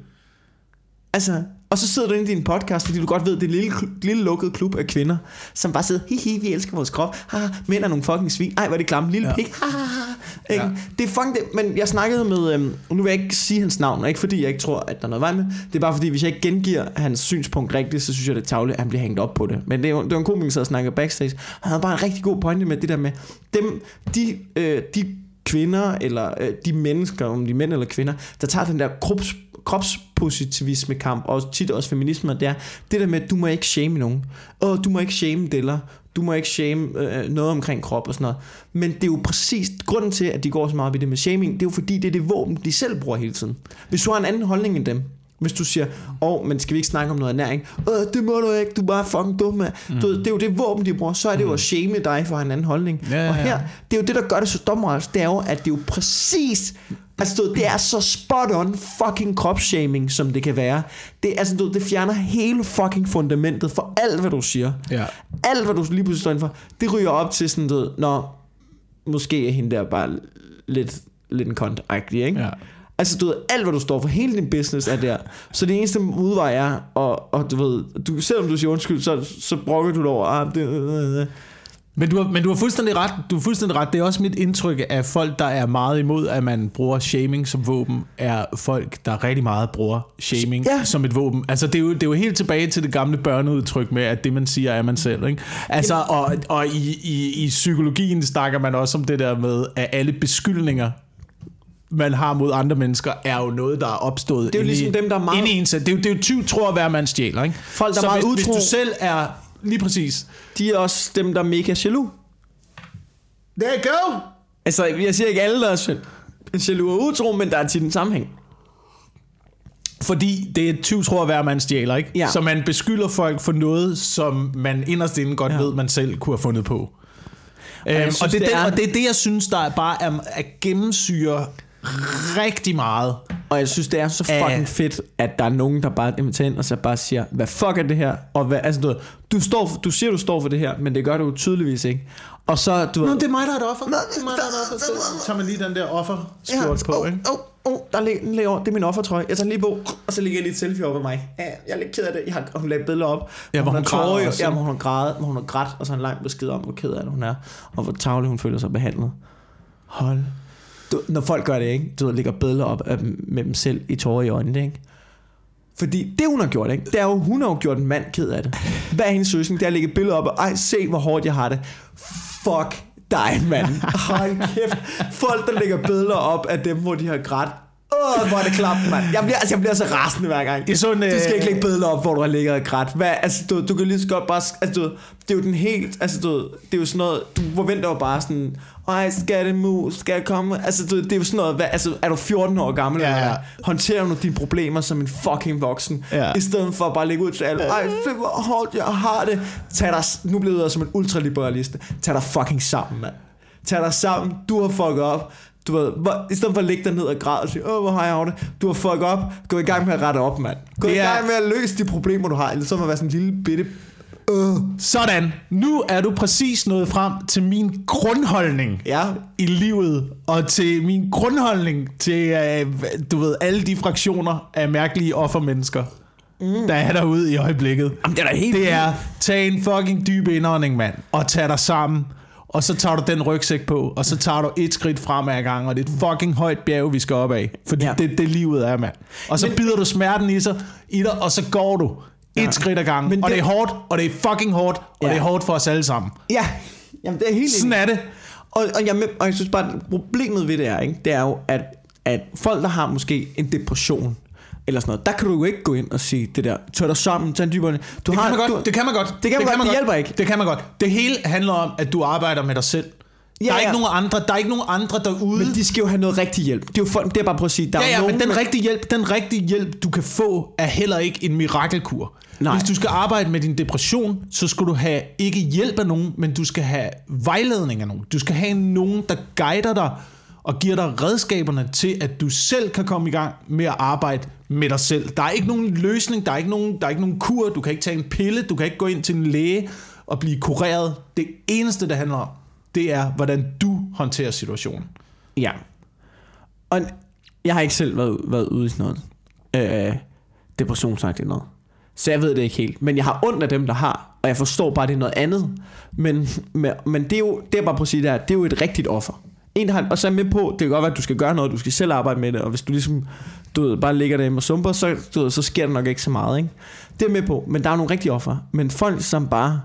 Altså, og så sidder du inde i din podcast, fordi du godt ved, det er en lille, lille lukket klub af kvinder, som bare sidder, hihi, vi elsker vores krop, ha, mænd er nogle fucking svin, ej, hvor er det klamme, lille Ja. pik, ha, ha? Ja. Det er fucking det, men jeg snakkede med, øhm, nu vil jeg ikke sige hans navn, og ikke fordi jeg ikke tror, at der er noget vej med, det er bare fordi, hvis jeg ikke gengiver hans synspunkt rigtigt, så synes jeg, det er tavligt, at han bliver hængt op på det. Men det er det var en komiker, der snakkede backstage, han havde bare en rigtig god pointe med det der med, dem, de, øh, de kvinder, eller øh, de mennesker, om de er mænd eller kvinder, der tager den der krops, kropspositivisme kamp, og tit også feminisme, det er det der med, at du må ikke shame nogen. Og du må ikke shame deller. Du må ikke shame øh, noget omkring krop og sådan noget. Men det er jo præcis grunden til, at de går så meget op i det med shaming, det er jo fordi, det er det våben, de selv bruger hele tiden. Hvis du har en anden holdning end dem, hvis du siger, åh, oh, men skal vi ikke snakke om noget ernæring? Åh, det må du ikke, du er bare fucking dum, mand. Mm. Du, det er jo det våben, de bruger. Så er det jo at shame dig for en anden holdning. Ja, ja, Og ja. her, det er jo det, der gør det så dummere. Det er jo, at det er jo præcis... Altså, du det er så spot on fucking kropsshaming, som det kan være. Det, altså, du det fjerner hele fucking fundamentet for alt, hvad du siger. Ja. Alt, hvad du lige pludselig står for, det ryger op til sådan, du når måske er hende der bare lidt, lidt en kont ikke? Ja. Altså, du ved, alt hvad du står for, hele din business er der. Så det eneste udvej er, og, og du ved, du, selvom du siger undskyld, så, så brokker du dig over, ah, det, øh, øh. Men du, har, men du har fuldstændig ret. Du har fuldstændig ret. Det er også mit indtryk af folk, der er meget imod, at man bruger shaming som våben, er folk, der rigtig meget bruger shaming ja. Ja. som et våben. Altså, det er, jo, det er jo helt tilbage til det gamle børneudtryk med, at det, man siger, er man selv. Ikke? Altså, og, og i, i, i psykologien snakker man også om det der med, at alle beskyldninger, man har mod andre mennesker, er jo noget, der er opstået Det er jo ligesom i, dem, der er meget- i en selv. Det er jo, det er jo 20 tror hver man stjæler. Ikke? Folk, der er Så meget hvis, hvis utro- du selv er... Lige præcis. de er også dem, der er mega jaloux. There you go! Altså, jeg siger ikke alle, der er jal- jaloux og utro, men der er tit en sammenhæng. Fordi det er 20 tror hver man stjæler, ikke? Ja. Så man beskylder folk for noget, som man inderst inde godt Ja. ved, man selv kunne have fundet på. jeg Øhm, og, synes, det, det det, er- og det er det, jeg synes, der er bare er, er gennemsyrer rigtig meget. Og jeg synes, det er så Af- fucking fedt, at der er nogen, der bare inviterer ind og så bare siger, hvad fuck er det her? Og hvad, altså, du, ved, du, står, for- du siger, du står for det her, men det gør du jo tydeligvis ikke. Og så, du ved... Nå, det er mig, der er et offer. Det er mig, der er et offer. Så tager man lige den der offer skjort på, ikke? Åh, oh, oh, der ligger den lige over. Det er min offertrøje. Jeg tager den lige på, og så ligger jeg lige et selfie op af mig. Ja, jeg er lidt ked af det. Jeg har hun lagt billeder op. Ja, hvor hun græder tårer også, Ja, ikke? hvor hun har grædet, hvor hun har grædt, og så en lang besked om, hvor ked af det hun er, og hvor tavlig hun føler sig behandlet. Hold. Du, når folk gør det, ikke? Du ligger lægger billeder op af med dem selv i tårer i øjnene, ikke? Fordi det hun har gjort, ikke? det er jo, hun har jo gjort en mand ked af det. Hvad er hendes løsning? Det er at lægge billeder op og, ej, se hvor hårdt jeg har det. Fuck dig, mand. Hold kæft. Folk, der lægger billeder op af dem, hvor de har grædt. Åh, hvor er det klap, mand. Jeg bliver, altså, jeg bliver så rasende hver gang. Det er sådan, Du skal øh, ikke lægge billeder op, hvor du har ligget og grædt. Hvad, altså, du, du kan lige så godt bare... Altså, du, det er jo den helt... Altså, du, det er jo sådan noget... Du forventer jo bare sådan... Ej, skal det mus? Skal jeg komme? Altså, du, det er jo sådan noget... Hvad, altså, er du 14 år gammel? Ja, eller ja. Håndterer du dine problemer som en fucking voksen? Ja. I stedet for at bare lægge ud til alle. Ej, se hvor hårdt jeg har det. Tag dig... Nu bliver du som en ultraliberalist. Tag dig fucking sammen, mand. Tag dig sammen. Du har fucket op. Du ved, hvor, i stedet for at lægge dig ned og græde og sige, åh, hvor har jeg over det? Du har fucket op. Gå i gang med at rette op, mand. Gå Det i er- gang med at løse de problemer, du har. Ellers så må være sådan en lille bitte... Øh. Sådan. Nu er du præcis nået frem til min grundholdning Ja. i livet, og til min grundholdning til, øh, du ved, alle de fraktioner af mærkelige offermennesker, mm. der er derude i øjeblikket. Jamen, det er da helt Det er, tag en fucking dyb indånding, mand, og tag dig sammen, og så tager du den rygsæk på, og så tager du et skridt frem ad gang, og det er et fucking højt bjerg, vi skal op af. Fordi Ja. det, det livet er, mand. Og så Men- bider du smerten i, sig, i dig, og så går du et Ja. skridt ad gangen. Men Og det- det er hårdt, og det er fucking hårdt, og Ja. det er hårdt for os alle sammen. Ja, jamen det er helt Sådan er det. Og, og, jeg, og jeg synes bare, problemet ved det er, ikke? det er jo, at, at folk, der har måske en depression, eller sådan noget, der kan du jo ikke gå ind og sige det der, tør dig sammen, tag dybere... Du Det har, kan man du, godt. Det kan man godt. Det kan man godt. Det hjælper ikke. Det kan man godt. Det hele handler om, at du arbejder med dig selv. Ja, der er ja. ikke nogen andre, der er ikke nogen andre derude. Men de skal jo have noget rigtig hjælp. Det er jo folk, det er bare på at sige, der ja, er ja, jo nogen, men den rigtige hjælp, den rigtige hjælp, du kan få, er heller ikke en mirakelkur. Nej. Hvis du skal arbejde med din depression, så skal du have ikke hjælp af nogen, men du skal have vejledning af nogen. Du skal have nogen, der guider dig og giver dig redskaberne til, at du selv kan komme i gang med at arbejde med dig selv. Der er ikke nogen løsning, der er ikke nogen, der er ikke nogen kur, du kan ikke tage en pille, du kan ikke gå ind til en læge og blive kureret. Det eneste, det handler om, det er, hvordan du håndterer situationen. Ja. Og jeg har ikke selv været, været ude i sådan noget øh, depressionsagtigt noget. Så jeg ved det ikke helt. Men jeg har ondt af dem, der har. Og jeg forstår bare, det er noget andet. Men, men, men det er jo, det er bare på at sige der, det er jo et rigtigt offer. En, har, og så er med på, det kan godt være, at du skal gøre noget, du skal selv arbejde med det, og hvis du ligesom, du ved, bare ligger derhjemme og sumper, så, du ved, så sker der nok ikke så meget, ikke? Det er med på, men der er nogle rigtige offer. Men folk, som bare,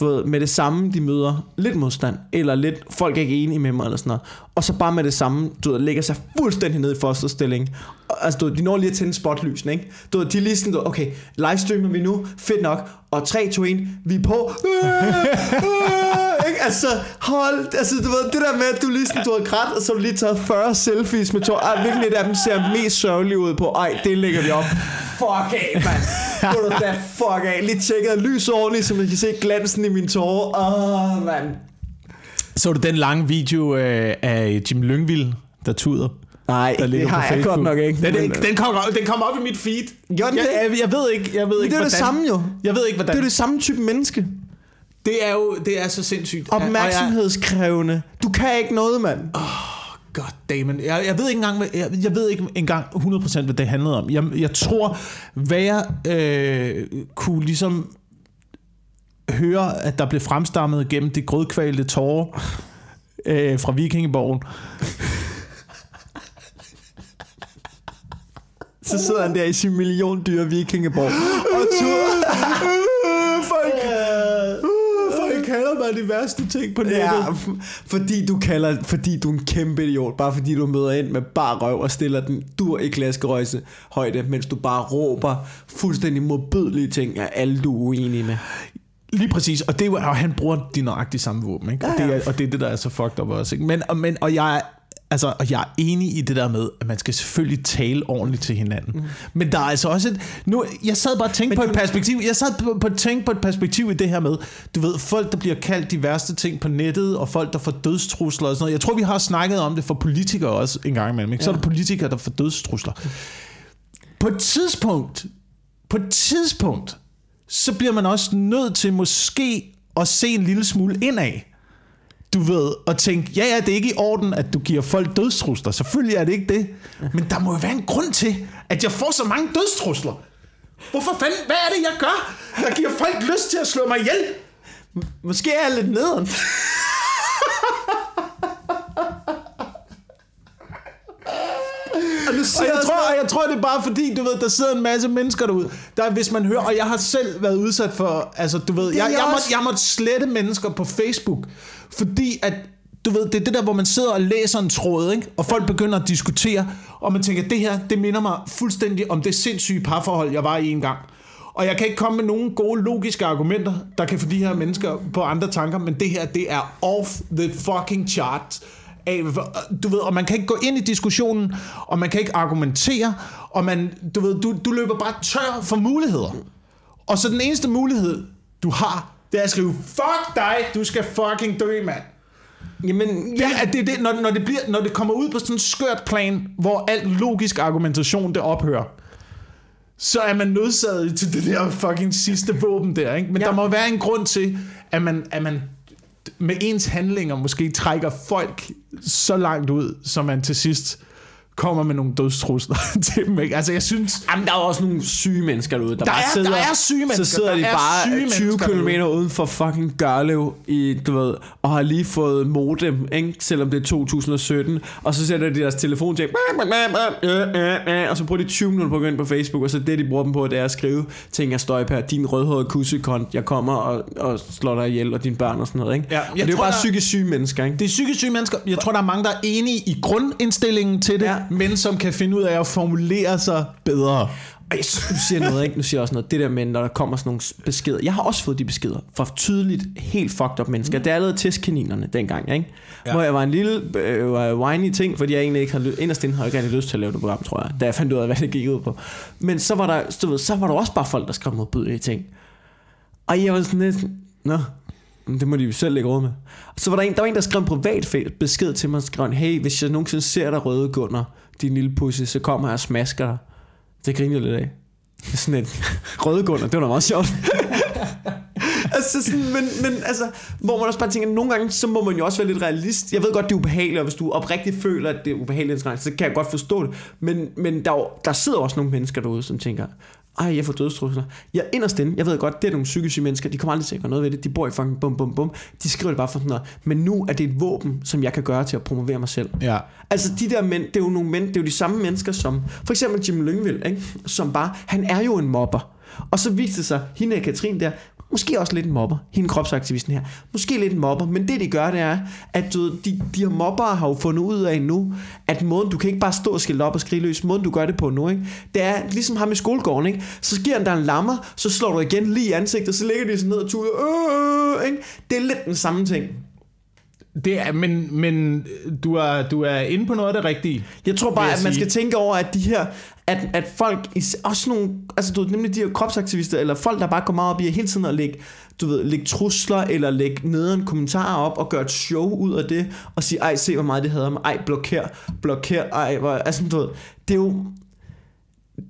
du ved, med det samme, de møder lidt modstand, eller lidt, folk er ikke enige med mig, eller sådan noget, og så bare med det samme, du ved, lægger sig fuldstændig ned i fosterstilling. Og, altså, du ved, de når lige at tænde spotlysen, ikke? Du ved, de er lige sådan, du ved, okay, livestreamer vi nu, fedt nok, og 3, 2, 1, vi er på. (laughs) Øh, øh, ikke? Altså, hold, altså, du ved, det der med, at du lige sådan, du har grædt, og så har du lige taget 40 selfies med to, ej, hvilken et af dem ser mest sørgelig ud på, ej, det lægger vi op. Fuck af, mand. Gå du da fuck af. Lige tjekket lys ordentligt, så man kan se glansen i mine tårer. Åh, oh, mand. Så du den lange video øh, af Jim Lyngvild, der tuder? Nej, der det har på jeg godt nok ikke. Den, den, men- den, kom, op- den kom op i mit feed. Gjorde den jeg, det? jeg, jeg ved ikke, jeg ved ikke det er jo det hvordan. samme jo. Jeg ved ikke, hvordan. Det er det samme type menneske. Det er jo det er så sindssygt. Opmærksomhedskrævende. Du kan ikke noget, mand. God damn it. Jeg, jeg ved ikke engang, hvad, jeg, jeg ved ikke engang 100% hvad det handlede om. Jeg, jeg tror, hvad jeg øh, kunne ligesom høre, at der blev fremstammet gennem det grødkvalte tårer øh, fra Vikingeborgen. Så sidder han der i sin million dyre vikingeborg. Og tur. (laughs) folk, uh, mig de værste ting på nettet. Ja, fordi du kalder, fordi du er en kæmpe idiot, bare fordi du møder ind med bare røv og stiller den dur i klaskerøjse højde, mens du bare råber fuldstændig modbydelige ting af alle du er uenige med. Lige præcis, og, det er, jo- og han bruger de nøjagtigt samme våben, ikke? Og, Ja, det ja. er, og det er det, der er så fucked up også. Ikke? Men, og- men, og jeg altså, og jeg er enig i det der med, at man skal selvfølgelig tale ordentligt til hinanden. Mm. Men der er altså også et, nu, jeg sad bare og tænkte på et perspektiv, jeg sad på, på, tænkte på et perspektiv i det her med, du ved, folk, der bliver kaldt de værste ting på nettet, og folk, der får dødstrusler og sådan noget. Jeg tror, vi har snakket om det for politikere også en gang imellem. Ikke? Så er der politikere, der får dødstrusler. På et tidspunkt, på et tidspunkt, så bliver man også nødt til måske at se en lille smule indad du ved, og tænke, ja, ja, det er ikke i orden, at du giver folk dødstrusler. Selvfølgelig er det ikke det. Men der må jo være en grund til, at jeg får så mange dødstrusler. Hvorfor fanden, hvad er det, jeg gør, der giver folk lyst til at slå mig ihjel? Måske er jeg lidt nederen. Og, jeg, tror, og jeg tror, det er bare fordi, du ved, der sidder en masse mennesker derude, der hvis man hører, og jeg har selv været udsat for, altså du ved, jeg, jeg, jeg, måtte, jeg måtte slette mennesker på Facebook, fordi at du ved, det er det der, hvor man sidder og læser en tråd, ikke? og folk begynder at diskutere, og man tænker, det her, det minder mig fuldstændig om det sindssyge parforhold, jeg var i en gang. Og jeg kan ikke komme med nogen gode logiske argumenter, der kan få de her mennesker på andre tanker, men det her, det er off the fucking chart. Du ved, og man kan ikke gå ind i diskussionen, og man kan ikke argumentere, og man, du ved, du, du løber bare tør for muligheder. Og så den eneste mulighed, du har, det er at skrive, fuck dig, du skal fucking dø, mand. Jamen, ja, at det, det, når, når, det bliver, når det kommer ud på sådan en skørt plan, hvor alt logisk argumentation det ophører, så er man nødsaget til det der fucking sidste våben der, ikke? Men ja. der må være en grund til, at man, at man med ens handlinger måske trækker folk så langt ud, som man til sidst kommer med nogle dødstrusler (laughs) til dem. Ikke? Altså, jeg synes... Jamen, der er også nogle syge mennesker derude, der, der bare er, sidder... Der er syge mennesker. Så sidder de bare 20 km uden for fucking Gørlev, i, du ved, og har lige fået modem, ikke? selvom det er 2017. Og så sætter de deres telefon til, og så bruger de 20 minutter på at gå ind på Facebook, og så det, de bruger dem på, det er at skrive ting af Støjpær, din rødhårede kussekont, jeg kommer og, og slår dig ihjel, og dine børn og sådan noget. Ikke? Ja, og det er jo bare der... psykisk syge mennesker. Ikke? Det er psykisk syge mennesker. Jeg tror, der er mange, der er enige i grundindstillingen til det. Ja men som kan finde ud af at formulere sig bedre. Og jeg synes, du siger noget, ikke? Nu siger jeg også noget. Det der med, når der kommer sådan nogle beskeder. Jeg har også fået de beskeder fra tydeligt helt fucked up mennesker. Mm. Det er allerede testkaninerne dengang, ikke? Ja. Hvor jeg var en lille øh, whiny ting, fordi jeg egentlig ikke havde, inderst inden havde ikke rigtig lyst til at lave det program, tror jeg. Da jeg fandt ud af, hvad det gik ud på. Men så var der, du ved, så var der også bare folk, der skrev modbydelige ting. Og jeg var sådan lidt, nå, det må de jo selv lægge råd med. Så var der en, der var en, der skrev en privat besked til mig, og skrev, hey, hvis jeg nogensinde ser dig røde gunder, din lille pussy, så kommer jeg og smasker dig. Det griner jeg lidt af. Det sådan et (laughs) røde gunder, det var da meget sjovt. (laughs) altså sådan, men, men altså, hvor man også bare tænker, at nogle gange, så må man jo også være lidt realist. Jeg ved godt, det er ubehageligt, og hvis du oprigtigt føler, at det er ubehageligt, så kan jeg godt forstå det. Men, men der, der sidder også nogle mennesker derude, som tænker, ej, jeg får dødstrusler. Jeg inderst inde, jeg ved godt, det er nogle psykiske mennesker, de kommer aldrig til at gøre noget ved det, de bor i fucking bum bum bum, de skriver det bare for sådan noget, men nu er det et våben, som jeg kan gøre til at promovere mig selv. Ja. Altså de der mænd, det er jo nogle mænd, det er jo de samme mennesker som, for eksempel Jim Lyngvild, ikke? som bare, han er jo en mobber. Og så viste det sig, hende og Katrin der, Måske også lidt en mobber, hende kropsaktivisten her. Måske lidt en mobber, men det de gør, det er, at du, de, de her mobber har jo fundet ud af nu, at måden, du kan ikke bare stå og skille op og skrige løs, måden du gør det på nu, ikke? det er ligesom ham i skolegården, ikke? så giver han dig en lammer, så slår du igen lige i ansigtet, så ligger de sådan ned og tuder, øh, ikke? det er lidt den samme ting. Det er, men, men du, er, du er inde på noget af det rigtige. Jeg tror bare, jeg at man sige. skal tænke over, at de her, at, at folk, også nogle, altså du ved, nemlig de her kropsaktivister, eller folk, der bare går meget op i at hele tiden at lægge, du ved, lægge trusler, eller lægge nederen kommentarer op, og gøre et show ud af det, og sige, ej, se hvor meget det hedder mig, ej, blokér, blokér, ej, hvor, altså du ved, det er jo,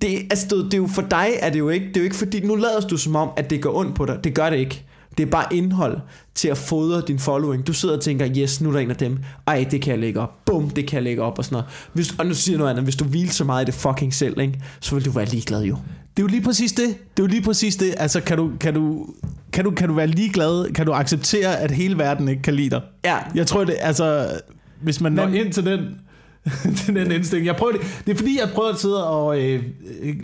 det, altså, du, det er jo for dig, er det jo ikke, det er jo ikke fordi, nu lader du som om, at det går ondt på dig, det gør det ikke. Det er bare indhold til at fodre din following. Du sidder og tænker, yes, nu er der en af dem. Ej, det kan jeg lægge op. Bum, det kan jeg lægge op og sådan noget. Hvis, og nu siger jeg noget andet. Hvis du hviler så meget i det fucking selv, ikke, så vil du være ligeglad jo. Det er jo lige præcis det. Det er jo lige præcis det. Altså, kan du, kan du, kan du, kan du være ligeglad? Kan du acceptere, at hele verden ikke kan lide dig? Ja. Jeg tror det, altså, hvis man når ind til den (laughs) den indstilling. Jeg prøver det. det er fordi, jeg prøver at sidde og øh,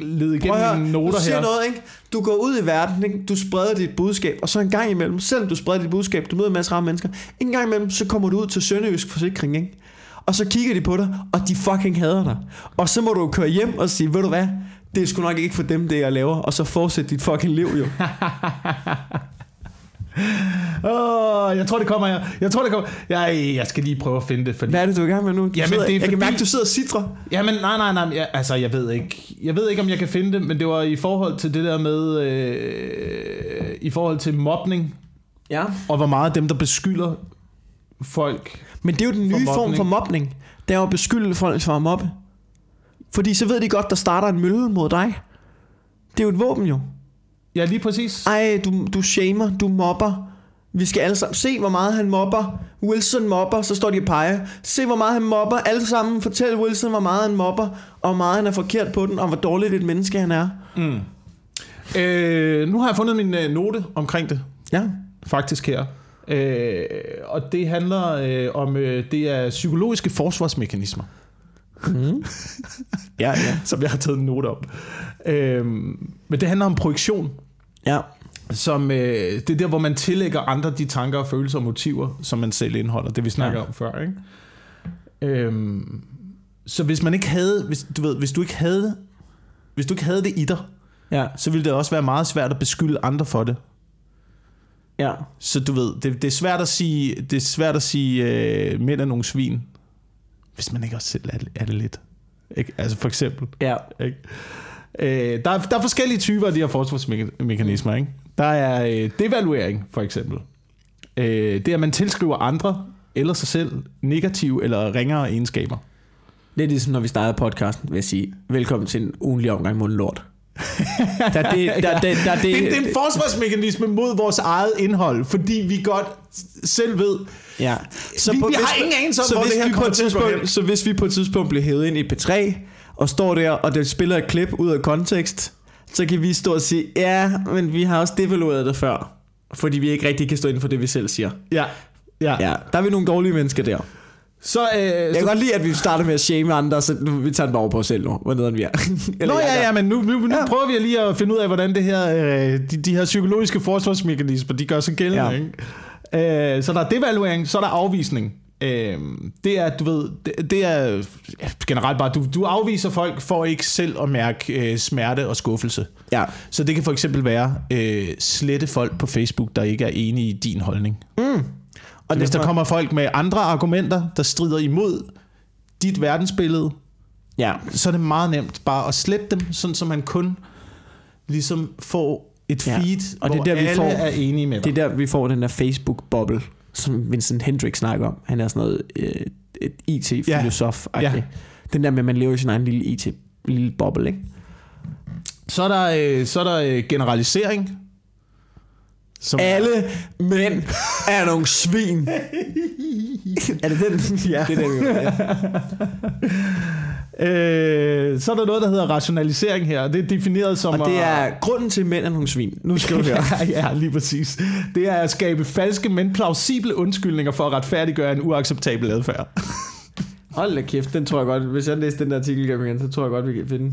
lede igennem høre, mine noter du siger her. noget, ikke? Du går ud i verden, ikke? du spreder dit budskab, og så en gang imellem, selvom du spreder dit budskab, du møder en masse rare mennesker, en gang imellem, så kommer du ud til Sønderjysk Forsikring, ikke? og så kigger de på dig, og de fucking hader dig. Og så må du køre hjem og sige, ved du hvad, det er sgu nok ikke for dem, det jeg laver, og så fortsæt dit fucking liv jo. (laughs) Åh, jeg tror, det kommer her. Jeg tror, det kommer. Jeg, jeg skal lige prøve at finde det. Fordi... Hvad er det, du er i gang med nu? Du Jamen, sidder, det er jeg fordi- kan mærke, du sidder og citrer. Jamen, nej, nej, nej. Jeg, altså, jeg ved ikke. Jeg ved ikke, om jeg kan finde det, men det var i forhold til det der med... Øh, I forhold til mobning, Ja. og hvor meget dem, der beskylder folk... Men det er jo den For nye form mobning. for mobning. Det er jo at beskylde folk for at mobbe. Fordi så ved de godt, der starter en mølle mod dig. Det er jo et våben jo. Ja, lige præcis. Ej, du, du shamer, du mobber. Vi skal alle sammen se, hvor meget han mobber. Wilson mobber, så står de og peger. Se, hvor meget han mobber. Alle sammen fortæl Wilson, hvor meget han mobber, og hvor meget han er forkert på den, og hvor dårligt et menneske han er. Øh, nu har jeg fundet min øh, note omkring det, Ja. faktisk her. Øh, og det handler øh, om, øh, det er psykologiske forsvarsmekanismer. (laughs) Ja, ja. som jeg har taget en note om. Øhm, men det handler om projektion, Ja. som øh, det er der, hvor man tillægger andre de tanker og følelser og motiver, som man selv indeholder. Det vi snakker Ja. om før, ikke? Øhm, så hvis man ikke havde, hvis, du ved, hvis du ikke havde, hvis du ikke havde det i dig, Ja. så ville det også være meget svært at beskylde andre for det. Ja. Så du ved, det, det er svært at sige, det er svært at sige, øh, mænd er nogle svin, hvis man ikke også selv er, er det lidt. Ikke? Altså for eksempel. Ja. Ikke? Øh, der, er, der er forskellige typer af de her forsvarsmekanismer. Ikke? Der er øh, devaluering, for eksempel. Øh, det er, at man tilskriver andre eller sig selv negative eller ringere egenskaber. Det er ligesom, når vi startede podcasten, vil jeg sige, velkommen til en ugenlig omgang mod lort. (laughs) der, er det, der, der, der, der, det, Det, det er en forsvarsmekanisme mod vores eget indhold, fordi vi godt selv ved, Ja. Vi- vi har ingen anelse om, så hvor hvis det her vi på et tidspunkt, hen. Så hvis vi på et tidspunkt bliver hævet ind i P3, og står der, og det spiller et klip ud af kontekst, så kan vi stå og sige, ja, men vi har også devalueret det før. Fordi vi ikke rigtig kan stå inden for det, vi selv siger. ja, ja. Ja, der er vi nogle dårlige mennesker der. Så, øh, Jeg kan så, godt lide, at vi starter med at shame andre, så nu, vi tager den bare over på os selv nu, hvor nederen vi er. (laughs) Eller Nå ja, ja, men nu, nu, nu Ja. prøver vi lige at finde ud af, hvordan det her, øh, de, de her psykologiske forsvarsmekanismer, de gør sig gældende. Ja. Ikke? Øh, så der er devaluering, så er der afvisning. Øh, det er, du ved, det, det er ja, generelt bare, du, du afviser folk for ikke selv at mærke øh, smerte og skuffelse. Ja. Så det kan for eksempel være øh, slette folk på Facebook, der ikke er enige i din holdning. Og Hvis der kommer folk med andre argumenter, der strider imod dit verdensbillede, Ja, så er det meget nemt bare at slette dem, sådan så man kun ligesom får et Ja. feed, Og og det er hvor der, vi alle får- er enige med dig. det er der, vi får den der Facebook-boble, som Vincent Hendricks snakker om. Han er sådan noget øh, et IT-filosof. Ja. Ja. Den der med, at man lever i sin egen lille IT lille boble, ikke? Så er der, øh, så er der øh, generalisering. Som Alle mænd er nogle svin. (laughs) er det den? Ja. Det er den, ja. Øh, så er der noget, der hedder rationalisering her. Det er defineret som... Og det at- er grunden til, at mænd er nogle svin. Nu skal du (laughs) høre. ja, lige præcis. Det er at skabe falske, men plausible undskyldninger for at retfærdiggøre en uacceptabel adfærd. Hold da kæft, den tror jeg godt. Hvis jeg læser den der artikel igen, så tror jeg godt, vi kan finde.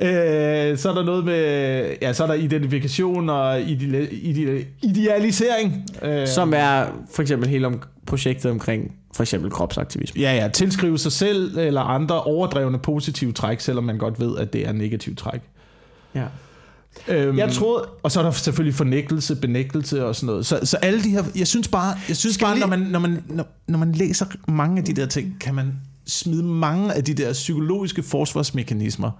Øh, så er der noget med... Ja, så er der identifikation og ide- ide- idealisering. Øh, Som er for eksempel hele om projektet omkring for eksempel kropsaktivisme. Ja, ja, tilskrive sig selv eller andre overdrevne positive træk, selvom man godt ved, at det er negative træk. Ja. Øhm, Jeg troede- Og så er der selvfølgelig fornægtelse, benægtelse og sådan noget. Så, så alle de her... Jeg synes bare, jeg synes bare vi når, lige- man, når, man, når, når man læser mange af de der ting, kan man smide mange af de der psykologiske forsvarsmekanismer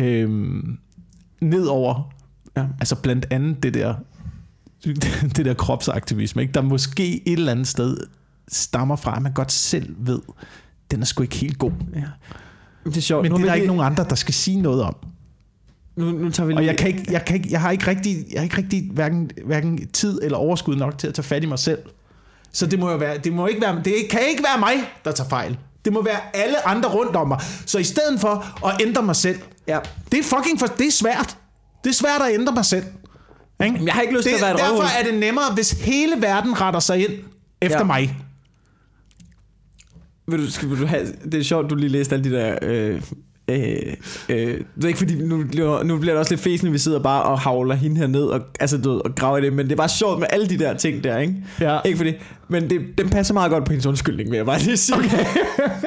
øhm, ned over. Ja. Altså blandt andet det der, (laughs) det der kropsaktivisme, ikke? der måske et eller andet sted stammer fra, at man godt selv ved, den er sgu ikke helt god. ja. Det er sjovt. Men nu, det er der vi- ikke nogen andre, der skal sige noget om. nu, nu tager vi lige... Og jeg kan ikke, jeg kan ikke, jeg har ikke rigtig, jeg har ikke rigtig hverken, hverken tid eller overskud nok til at tage fat i mig selv. Så det må jo være, det må ikke være, det kan ikke være mig, der tager fejl. Det må være alle andre rundt om mig. Så i stedet for at ændre mig selv, Ja. det er fucking for, det er svært. Det er svært at ændre mig selv. Ikke? Jeg har ikke lyst det, til at være et Derfor røvhul. er det nemmere, hvis hele verden retter sig ind efter Ja. mig. Vil du, skal, vil du have, det er sjovt, du lige læste alle de der øh, Øh, øh, det er ikke fordi, nu, nu bliver det også lidt fesen, når vi sidder bare og havler hende her ned og, altså, du ved, og graver i det, men det er bare sjovt med alle de der ting der, ikke? Ja. Ikke fordi, men det, den passer meget godt på hendes undskyldning, vil jeg bare lige sige. Okay.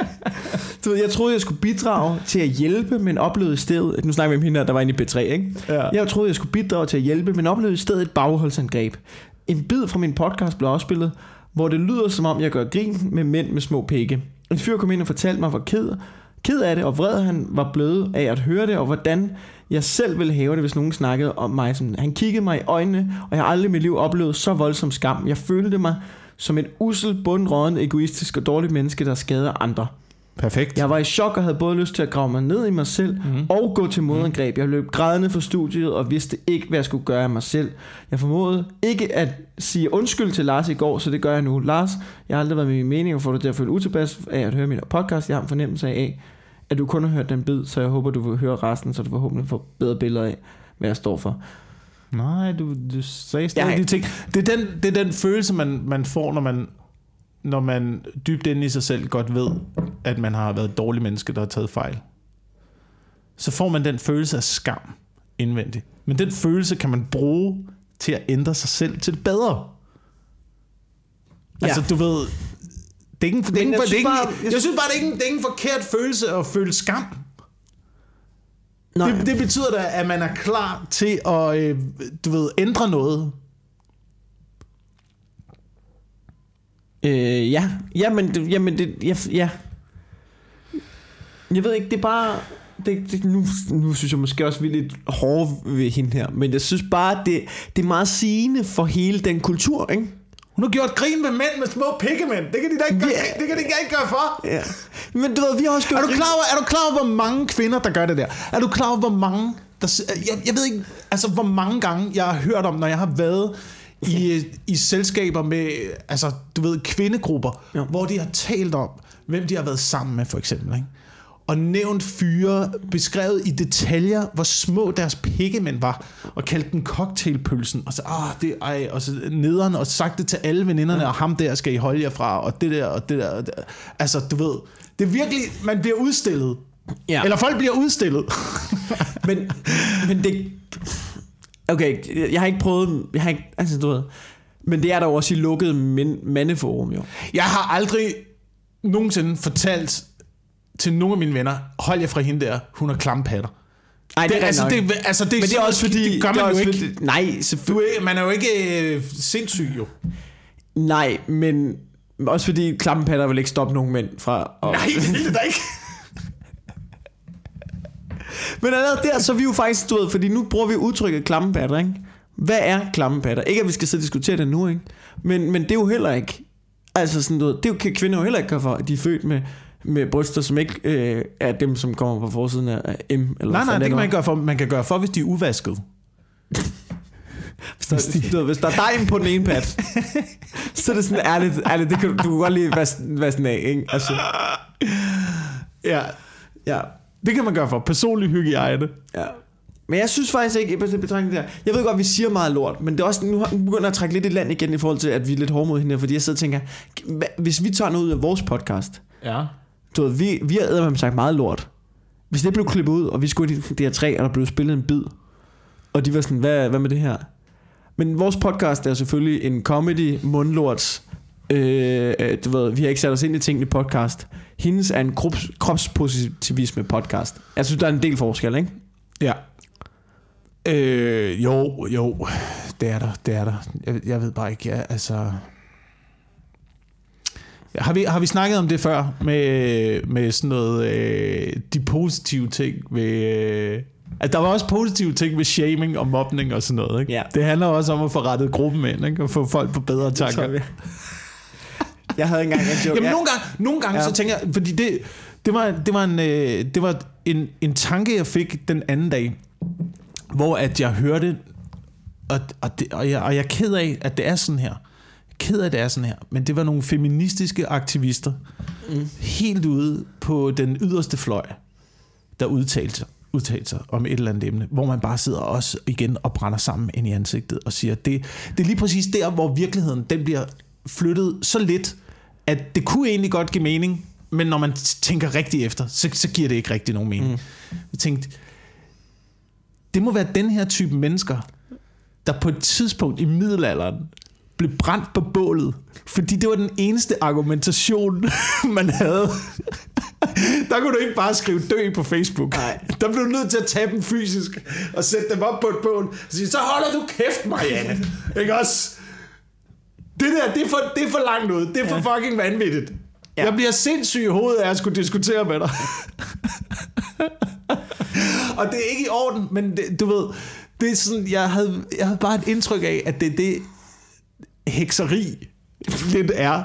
(laughs) du ved, jeg troede, jeg skulle bidrage til at hjælpe, men oplevede stedet, nu snakker vi om hende her, der var inde i P3, ikke? Ja. Jeg troede, jeg skulle bidrage til at hjælpe, men oplevede stedet et bagholdsangreb. En bid fra min podcast blev afspillet, hvor det lyder som om, jeg gør grin med mænd med små pikke. En fyr kom ind og fortalte mig, hvor ked, ked af det, og vred han var blevet af at høre det, og hvordan jeg selv ville have det, hvis nogen snakkede om mig. Som, han kiggede mig i øjnene, og jeg har aldrig i mit liv oplevet så voldsom skam. Jeg følte mig som et usel, bundråden, egoistisk og dårligt menneske, der skader andre. Perfekt. Jeg var i chok og havde både lyst til at grave mig ned i mig selv mm. og gå til modangreb. Jeg løb grædende fra studiet og vidste ikke, hvad jeg skulle gøre af mig selv. Jeg formodede ikke at sige undskyld til Lars i går, så det gør jeg nu. Lars, jeg har aldrig været med min mening og får dig til at føle utilpas af at høre min podcast. Jeg har en fornemmelse af, at du kun har hørt den bid, så jeg håber, du vil høre resten, så du forhåbentlig får bedre billeder af, hvad jeg står for. Nej, du, du sagde stadig de ting. Det er den, det er den følelse, man, man får, når man, når man dybt inde i sig selv godt ved, at man har været et dårligt menneske, der har taget fejl. Så får man den følelse af skam indvendigt. Men den følelse kan man bruge til at ændre sig selv til det bedre. Ja. Altså, du ved... Det er ikke, en- det er ikke, jeg synes bare- jeg, synes bare, det er ikke, en- det er ikke en forkert følelse at føle skam. Nej, Det, det betyder da, at man er klar til at, øh, du ved, ændre noget. Øh, ja, ja, men, det, jamen det, ja, ja. Jeg ved ikke, det er bare, det, det, nu, nu synes jeg måske også, vi er lidt hårde ved hende her, men jeg synes bare, det, det er meget sigende for hele den kultur, ikke? Hun har gjort grin med mænd med små pikkemænd. Det kan de da ikke, gøre, Ja. det kan de ikke gøre for. Ja. Men du ved, vi har også gjort Er du, klar over, er du klar over, hvor mange kvinder, der gør det der? Er du klar over, hvor mange... Der, jeg, jeg ved ikke, altså hvor mange gange, jeg har hørt om, når jeg har været i, i selskaber med, altså du ved, kvindegrupper, Ja. ja. hvor de har talt om, hvem de har været sammen med, for eksempel, ikke? og nævnt fyre, beskrevet i detaljer, hvor små deres pikkemænd var, og kaldt den cocktailpølsen, og så, ah, det, ej, og så nederen, og sagt det til alle veninderne, og ham der skal I holde jer fra, og det der, og det der, og det. altså, du ved, det er virkelig, man bliver udstillet, Ja. eller folk bliver udstillet. Men, men det... Okay, jeg har ikke prøvet... Jeg har ikke, altså, du ved... Men det er der jo også i lukket mandeforum, jo. Jeg har aldrig nogensinde fortalt til nogle af mine venner, hold jer fra hende der, hun har klamme patter. Ej, Det, er altså, nok. det, altså, det, Men det er også fordi... det gør det er man jo også ikke. Fordi, nej, Du selvfølgelig. er, man er jo ikke øh, sindssyg jo. Nej, men også fordi klammepatter vil ikke stoppe nogen mænd fra... At, Nej, det vil det da ikke. Men allerede der, så er vi jo faktisk, du ved, fordi nu bruger vi udtrykket klammepatter, ikke? Hvad er klammepatter? Ikke at vi skal sidde og diskutere det nu, ikke? Men, men det er jo heller ikke, altså sådan, du ved, det er jo, kan kvinder jo heller ikke gøre for, at de er født med, med bryster, som ikke øh, er dem, som kommer på forsiden af M. Eller Nej, nej, det kan man ikke gøre for. Man kan gøre for, hvis de er uvasket. Hvis der, du ved, hvis der er dej på den ene pat, så er det sådan ærligt, ærligt det kan du, du kan godt lige vaske, vaske den af, ikke? Altså, Ja, ja. Det kan man gøre for. Personlig hygiejne. Ja. Men jeg synes faktisk ikke, det betragtning der, jeg ved godt, vi siger meget lort, men det er også, nu begynder jeg at trække lidt i land igen i forhold til, at vi er lidt hårde mod her, fordi jeg sidder og tænker, hvis vi tager noget ud af vores podcast, Ja. du ved, vi, vi har eddermame sagt meget lort. Hvis det blev klippet ud, og vi skulle i DR3, og der blev spillet en bid, og de var sådan, hvad, hvad med det her? Men vores podcast er selvfølgelig en comedy, mundlorts, øh, øh, du ved, vi har ikke sat os ind i tingene i podcast. Hendes er en krops, kropspositivisme podcast. Jeg synes, der er en del forskel, ikke? Ja. Øh, jo, jo, det er der, det er der. Jeg, jeg ved bare ikke, ja, altså... Har vi, har vi snakket om det før, med, med sådan noget, øh, de positive ting ved... Øh, at der var også positive ting ved shaming og mobning og sådan noget, ikke? Ja. Det handler også om at få rettet gruppen ind, ikke? Og få folk på bedre tanker. tror jeg. Havde engang en joke. Jamen ja. nogle gange, nogle gange Ja. så tænker jeg, fordi det, det var, det var, en, øh, det var en, en tanke, jeg fik den anden dag, hvor at jeg hørte, og, og, det, og, jeg, og jeg er ked af, at det er sådan her. Ked af, at det er sådan her. Men det var nogle feministiske aktivister, mm. helt ude på den yderste fløj, der udtalte sig, udtalte sig om et eller andet emne, hvor man bare sidder også igen og brænder sammen ind i ansigtet og siger, det, det er lige præcis der, hvor virkeligheden den bliver flyttet så lidt, at det kunne egentlig godt give mening, men når man tænker rigtigt efter, så, så giver det ikke rigtig nogen mening. Mm. Jeg tænkte, det må være den her type mennesker, der på et tidspunkt i middelalderen blev brændt på bålet, fordi det var den eneste argumentation, (laughs) man havde. Der kunne du ikke bare skrive dø på Facebook. Nej. Der blev du nødt til at tage dem fysisk og sætte dem op på et bål og sige, så holder du kæft, Marianne. (laughs) ikke også? Det der, det er for, det er for langt ud. Det er for ja. fucking vanvittigt. Ja. Jeg bliver sindssyg i hovedet af at skulle diskutere med dig. (laughs) og det er ikke i orden, men det, du ved, det er sådan, jeg havde, jeg havde bare et indtryk af, at det er det hekseri lidt er.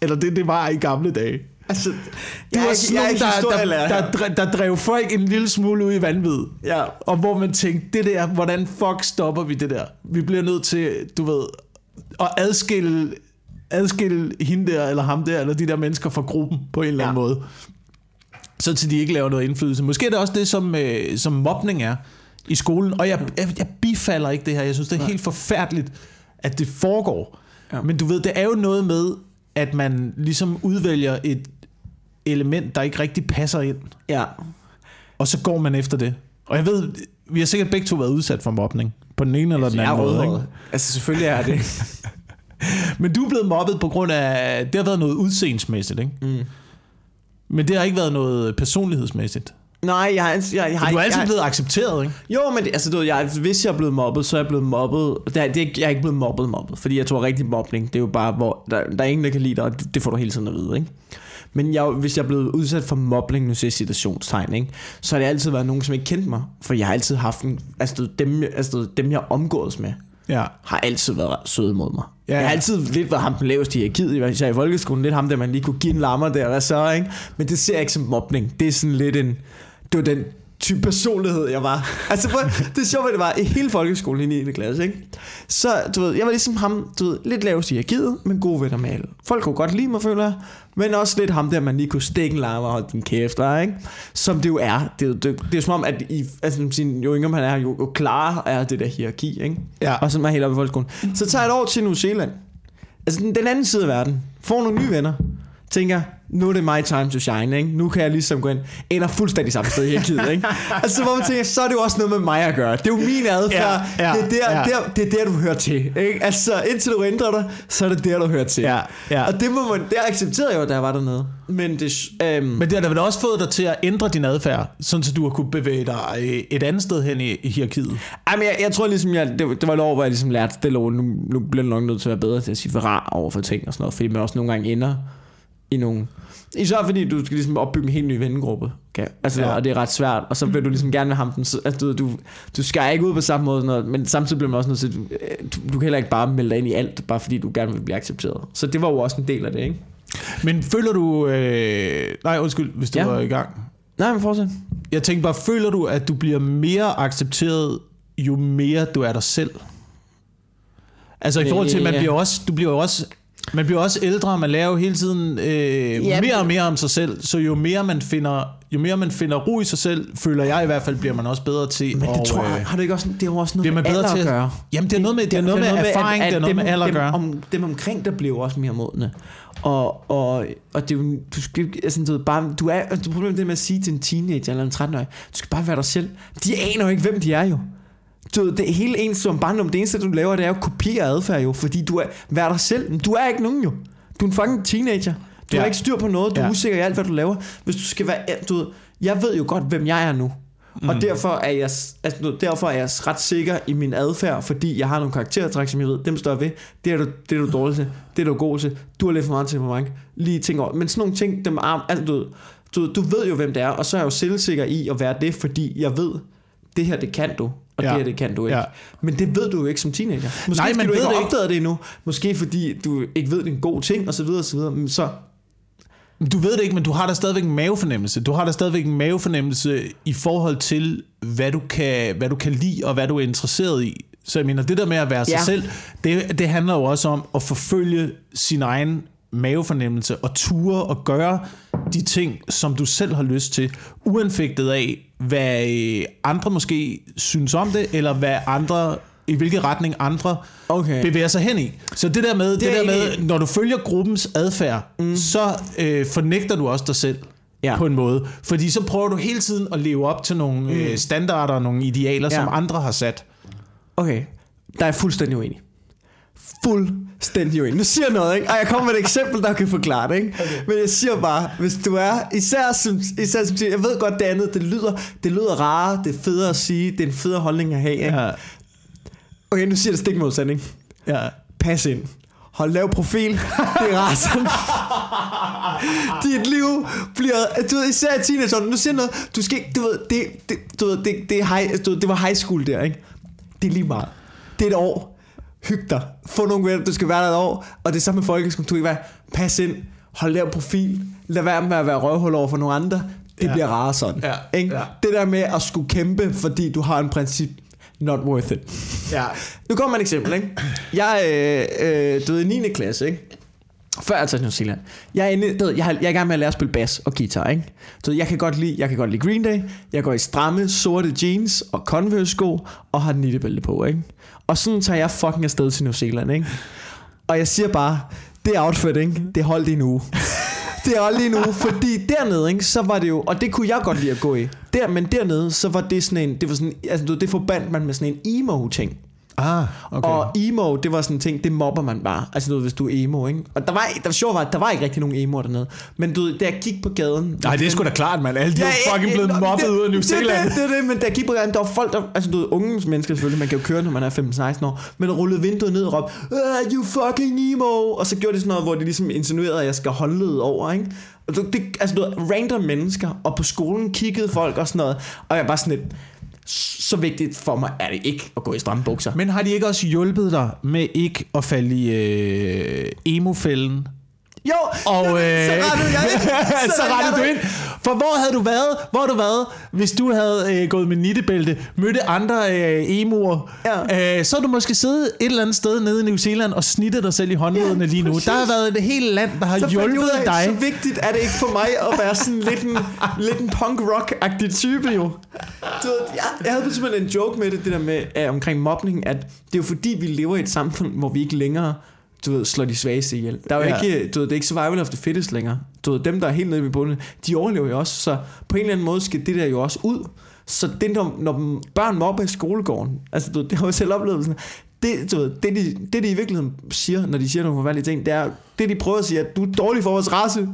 Eller det, det var i gamle dage. Altså, Det jeg, var sådan jeg nogen, der, der, der, der drev folk en lille smule ud i vanvid. Ja. Og hvor man tænkte, det der, hvordan fuck stopper vi det der? Vi bliver nødt til, du ved, at adskille, adskille hende der, eller ham der, eller de der mennesker fra gruppen på en eller anden Ja. måde. Så til de ikke laver noget indflydelse. Måske er det også det, som, øh, som mobning er i skolen. Og jeg, jeg, jeg bifalder ikke det her. Jeg synes, det er helt forfærdeligt, at det foregår. Ja. Men du ved, det er jo noget med, at man ligesom udvælger et element, der ikke rigtig passer ind. Ja. Og så går man efter det. Og jeg ved, vi har sikkert begge to været udsat for mobning. På den ene eller den anden måde. Ikke? Altså selvfølgelig er det. (laughs) Men du er blevet mobbet på grund af, det har været noget udseendsmæssigt, ikke? Mm. Men det har ikke været noget personlighedsmæssigt. Nej, jeg har, jeg, jeg, Så du er altid jeg, blevet accepteret, ikke? Jo, men det, altså, du, jeg, hvis jeg er blevet mobbet, så er jeg blevet mobbet. Det er, det jeg er ikke blevet mobbet mobbet, fordi jeg tror rigtig mobning, det er jo bare, hvor der, der er ingen, der kan lide dig, og det, det får du hele tiden at vide, ikke? Men jeg, hvis jeg er blevet udsat for mobning, nu siger jeg citationstegn, ikke? så har det altid været nogen, som ikke kendte mig. For jeg har altid haft en, altså, dem, altså, dem jeg omgås med, Ja. har altid været ret søde mod mig. Ja, Ja. Jeg har altid lidt været ham den laveste i hierarkiet, især i folkeskolen. Lidt ham, der man lige kunne give en lammer der, hvad så, ikke? Men det ser jeg ikke som mobning. Det er sådan lidt en... Det var den type personlighed, jeg var. Altså, prøv, (laughs) det er sjovt, at det var i hele folkeskolen i 9. klasse, ikke? Så, du ved, jeg var ligesom ham, du ved, lidt lavest i hierarkiet, men gode venner med alle. Folk kunne godt lide mig, føler jeg. Men også lidt ham der, man lige kunne stikke en lammer og holde din kæft, var, ikke? Som det jo er. Det, er jo- det, det, er som om, at i, altså, jo yngre man er, jo, jo klarere er det der hierarki, ikke? Ja. Og sådan var helt oppe i folkeskolen. Så tager jeg et år til New Zealand. Altså den, den anden side af verden. Får nogle nye venner. Tænker, nu er det my time to shine, ikke? Nu kan jeg ligesom gå ind. Ender fuldstændig samme sted i hierarkiet, ikke? (laughs) Altså hvor man tænker, så er det jo også noget med mig at gøre. Det er jo min adfærd. Ja, ja, det, er der, ja. der, det er der, du hører til, ikke? Altså indtil du ændrer dig, så er det der, du hører til. Ja, ja. Og det, må man, det accepterede jeg jo, da jeg var dernede. Men det... Øhm, Men det har da vel også fået dig til at ændre din adfærd, sådan så du har kunne bevæge dig øh, et andet sted hen i, i hierarkiet. Ej, men jeg, jeg tror ligesom, jeg, det, var- det var et år, hvor jeg ligesom lærte stille og roligt. Nu, nu bliver jeg nok nødt til at være bedre til at sige fra over for ting og sådan noget, fordi man også nogle gange ender i nogle... Især fordi du skal ligesom opbygge en helt ny vennegruppe. Okay? Altså, Ja. Og det er ret svært, og så vil du ligesom gerne med ham den, så- altså, du, du, du skal ikke ud på samme måde, noget, men samtidig bliver man også nødt til, øh, du, du kan heller ikke bare melde dig ind i alt, bare fordi du gerne vil blive accepteret. Så det var jo også en del af det, ikke? Men føler du... Øh, nej, undskyld, hvis du Ja. var i gang. Nej, men fortsæt. Jeg tænker bare, føler du, at du bliver mere accepteret, jo mere du er dig selv? Altså i forhold til, man Ja. bliver også, du bliver jo også, man bliver også ældre, man lærer jo hele tiden øh, Ja, mere det- og mere om sig selv, så jo mere man finder, jo mere man finder ro i sig selv, føler jeg i hvert fald, bliver man også bedre til. Men det og, tror jeg, øh, har du ikke også, det er jo også noget man med alder at at- gøre. Jamen det er noget med, det er noget med erfaring, det er noget dem, med alder at dem, gøre. Om, dem omkring der bliver også mere modne. Og, og, og det er jo, du skal altså, du, ved, bare, du er, altså, problemet det med at sige til en teenager eller en 13-årig, du skal bare være dig selv. De aner jo ikke, hvem de er jo. Du, det er hele ens som barndom, det eneste du laver, det er at kopiere adfærd jo, fordi du er, vær dig selv. Du er ikke nogen jo. Du er en fucking teenager. Du Ja. har ikke styr på noget, du er Ja. usikker i alt, hvad du laver. Hvis du skal være, du ved, jeg ved jo godt, hvem jeg er nu. Mm. Og derfor er, jeg, altså, derfor er jeg ret sikker i min adfærd, fordi jeg har nogle karaktertræk, som jeg ved, dem står jeg ved. Det er du, det er du dårlig til. Det er du god til. Du har lidt for meget temperament. Lige ting over. Men sådan nogle ting, dem er, altså, du, ved, du, du ved jo, hvem det er, og så er jeg jo selvsikker i at være det, fordi jeg ved, det her, det kan du, og Ja. det her, det kan du ikke. Ja. Men det ved du jo ikke som teenager. Måske Nej, man du ved ikke opdaget det endnu. Måske fordi du ikke ved, det er en god ting, og så videre, og så videre. Men så, Du ved det ikke, men du har da stadigvæk en mavefornemmelse. Du har da stadigvæk en mavefornemmelse i forhold til, hvad du kan, hvad du kan lide, og hvad du er interesseret i. Så jeg mener, det der med at være sig Ja. selv, det, det handler jo også om at forfølge sin egen mavefornemmelse og ture og gøre de ting, som du selv har lyst til, uanfægtet af, hvad øh, andre måske synes om det, eller hvad andre i hvilken retning andre Okay. bevæger sig hen i. Så det der med, det, Det er der jeg med når du følger gruppens adfærd, mm. så øh, fornægter du også dig selv Ja. på en måde. Fordi så prøver du hele tiden at leve op til nogle mm. øh, standarder og nogle idealer, ja. Som andre har sat. Okay, der er jeg fuldstændig uenig. Fuldstændig uenig. Nu siger jeg noget, ikke? Og jeg kommer med et eksempel, der kan forklare det, ikke? Okay. Men jeg siger bare, hvis du er, især som, især som jeg ved godt det andet, det lyder, det lyder rarere, det er federe at sige, det er en federe holdning at have, ikke? Ja. Okay, nu siger jeg det stik modsat, ikke? Ja. Pas ind. Hold lav profil. Det er sådan. Dit liv bliver... Du ved, især i teenageårene. Nu siger jeg noget. Du skal ikke... Du ved, det, det, du ved, det, det, high, du ved, det var high school der, ikke? Det er lige meget. Det er et år. Hyg dig. Få nogle venner. Du skal være der et år. Og det er samme med folkeskolen. Du være... Pas ind. Hold lav profil. Lad være med at være røvhul over for nogle andre. Det Ja. bliver rarere sådan. Ja. Ikke? Ja. Det der med at skulle kæmpe, fordi du har en princip. Not worth it. ja. Nu kommer et eksempel, ikke? Jeg øh, øh, du ved, i 9. klasse, ikke? Før jeg tager til New Zealand. Jeg er, inde, du ved, jeg, har, jeg er i gang med at lære at spille bas og guitar, ikke? Ved, jeg kan godt lide, jeg kan godt lide Green Day. Jeg går i stramme, sorte jeans og Converse sko og har nittebælte på, ikke? Og sådan tager jeg fucking afsted til New Zealand, ikke? Og jeg siger bare, det outfit, ikke? Det holdt i en uge. (laughs) Det holdt i en uge, fordi dernede, ikke, så var det jo, og det kunne jeg godt lide at gå i. Der, men dernede, så var det sådan en, det var sådan, altså du det forbandt man med sådan en emo-ting. Ah, okay. Og emo, det var sådan en ting, det mobber man bare. Altså du ved, hvis du er emo, ikke? Og der var, der var sjovt var, der var ikke rigtig nogen emoer dernede. Men du ved, da jeg gik på gaden... Nej, det er sgu da klart, mand. Alle de er jo fucking blevet mobbet det- ud af New det- Zealand. Det, det, det, det, men da jeg gik på gaden, der var folk, der... Altså du ved, unge mennesker selvfølgelig, man kan jo køre, når man er 15-16 år. Men der rullede vinduet ned og råbte, "Ah, you fucking emo! Og så gjorde de sådan noget, hvor de ligesom insinuerede, at jeg skal holde ledet over, ikke? Og det, altså du ved, random mennesker, og på skolen kiggede folk og sådan noget. Og jeg var sådan lidt... Så vigtigt for mig er det ikke at gå i stramme bukser. Men har de ikke også hjulpet dig med ikke at falde i øh, emo-fælden? Jo, Og øh, så rettede jeg ind. (laughs) så rettede du ind. For hvor havde du været, hvor havde du været, hvis du havde øh, gået med nittebælte, mødte andre øh, emoer, Ja. øh, så du måske siddet et eller andet sted nede i New Zealand og snittet dig selv i håndledene Ja, lige nu. præcis. Der har været et helt land, der har Så hjulpet ud af, dig. Så vigtigt er det ikke for mig at være sådan lidt en, (laughs) lidt en punk-rock-agtig type jo. Du jeg, jeg havde simpelthen en joke med det, det der med uh, omkring mobning, at det er jo fordi, vi lever i et samfund, hvor vi ikke længere du ved, slår de svageste ihjel. Der er jo Ja. ikke, du ved, det er ikke survival of the fittest længere. Du ved, dem, der er helt nede i bunden, de overlever jo også. Så på en eller anden måde skal det der jo også ud. Så det, når, når børn mobber i skolegården, altså du, ved, (laughs) det har jo selv oplevet sådan, det, du ved, det, de, det de i virkeligheden siger, når de siger nogle forfærdelige ting, det er, det de prøver at sige, at du er dårlig for vores race.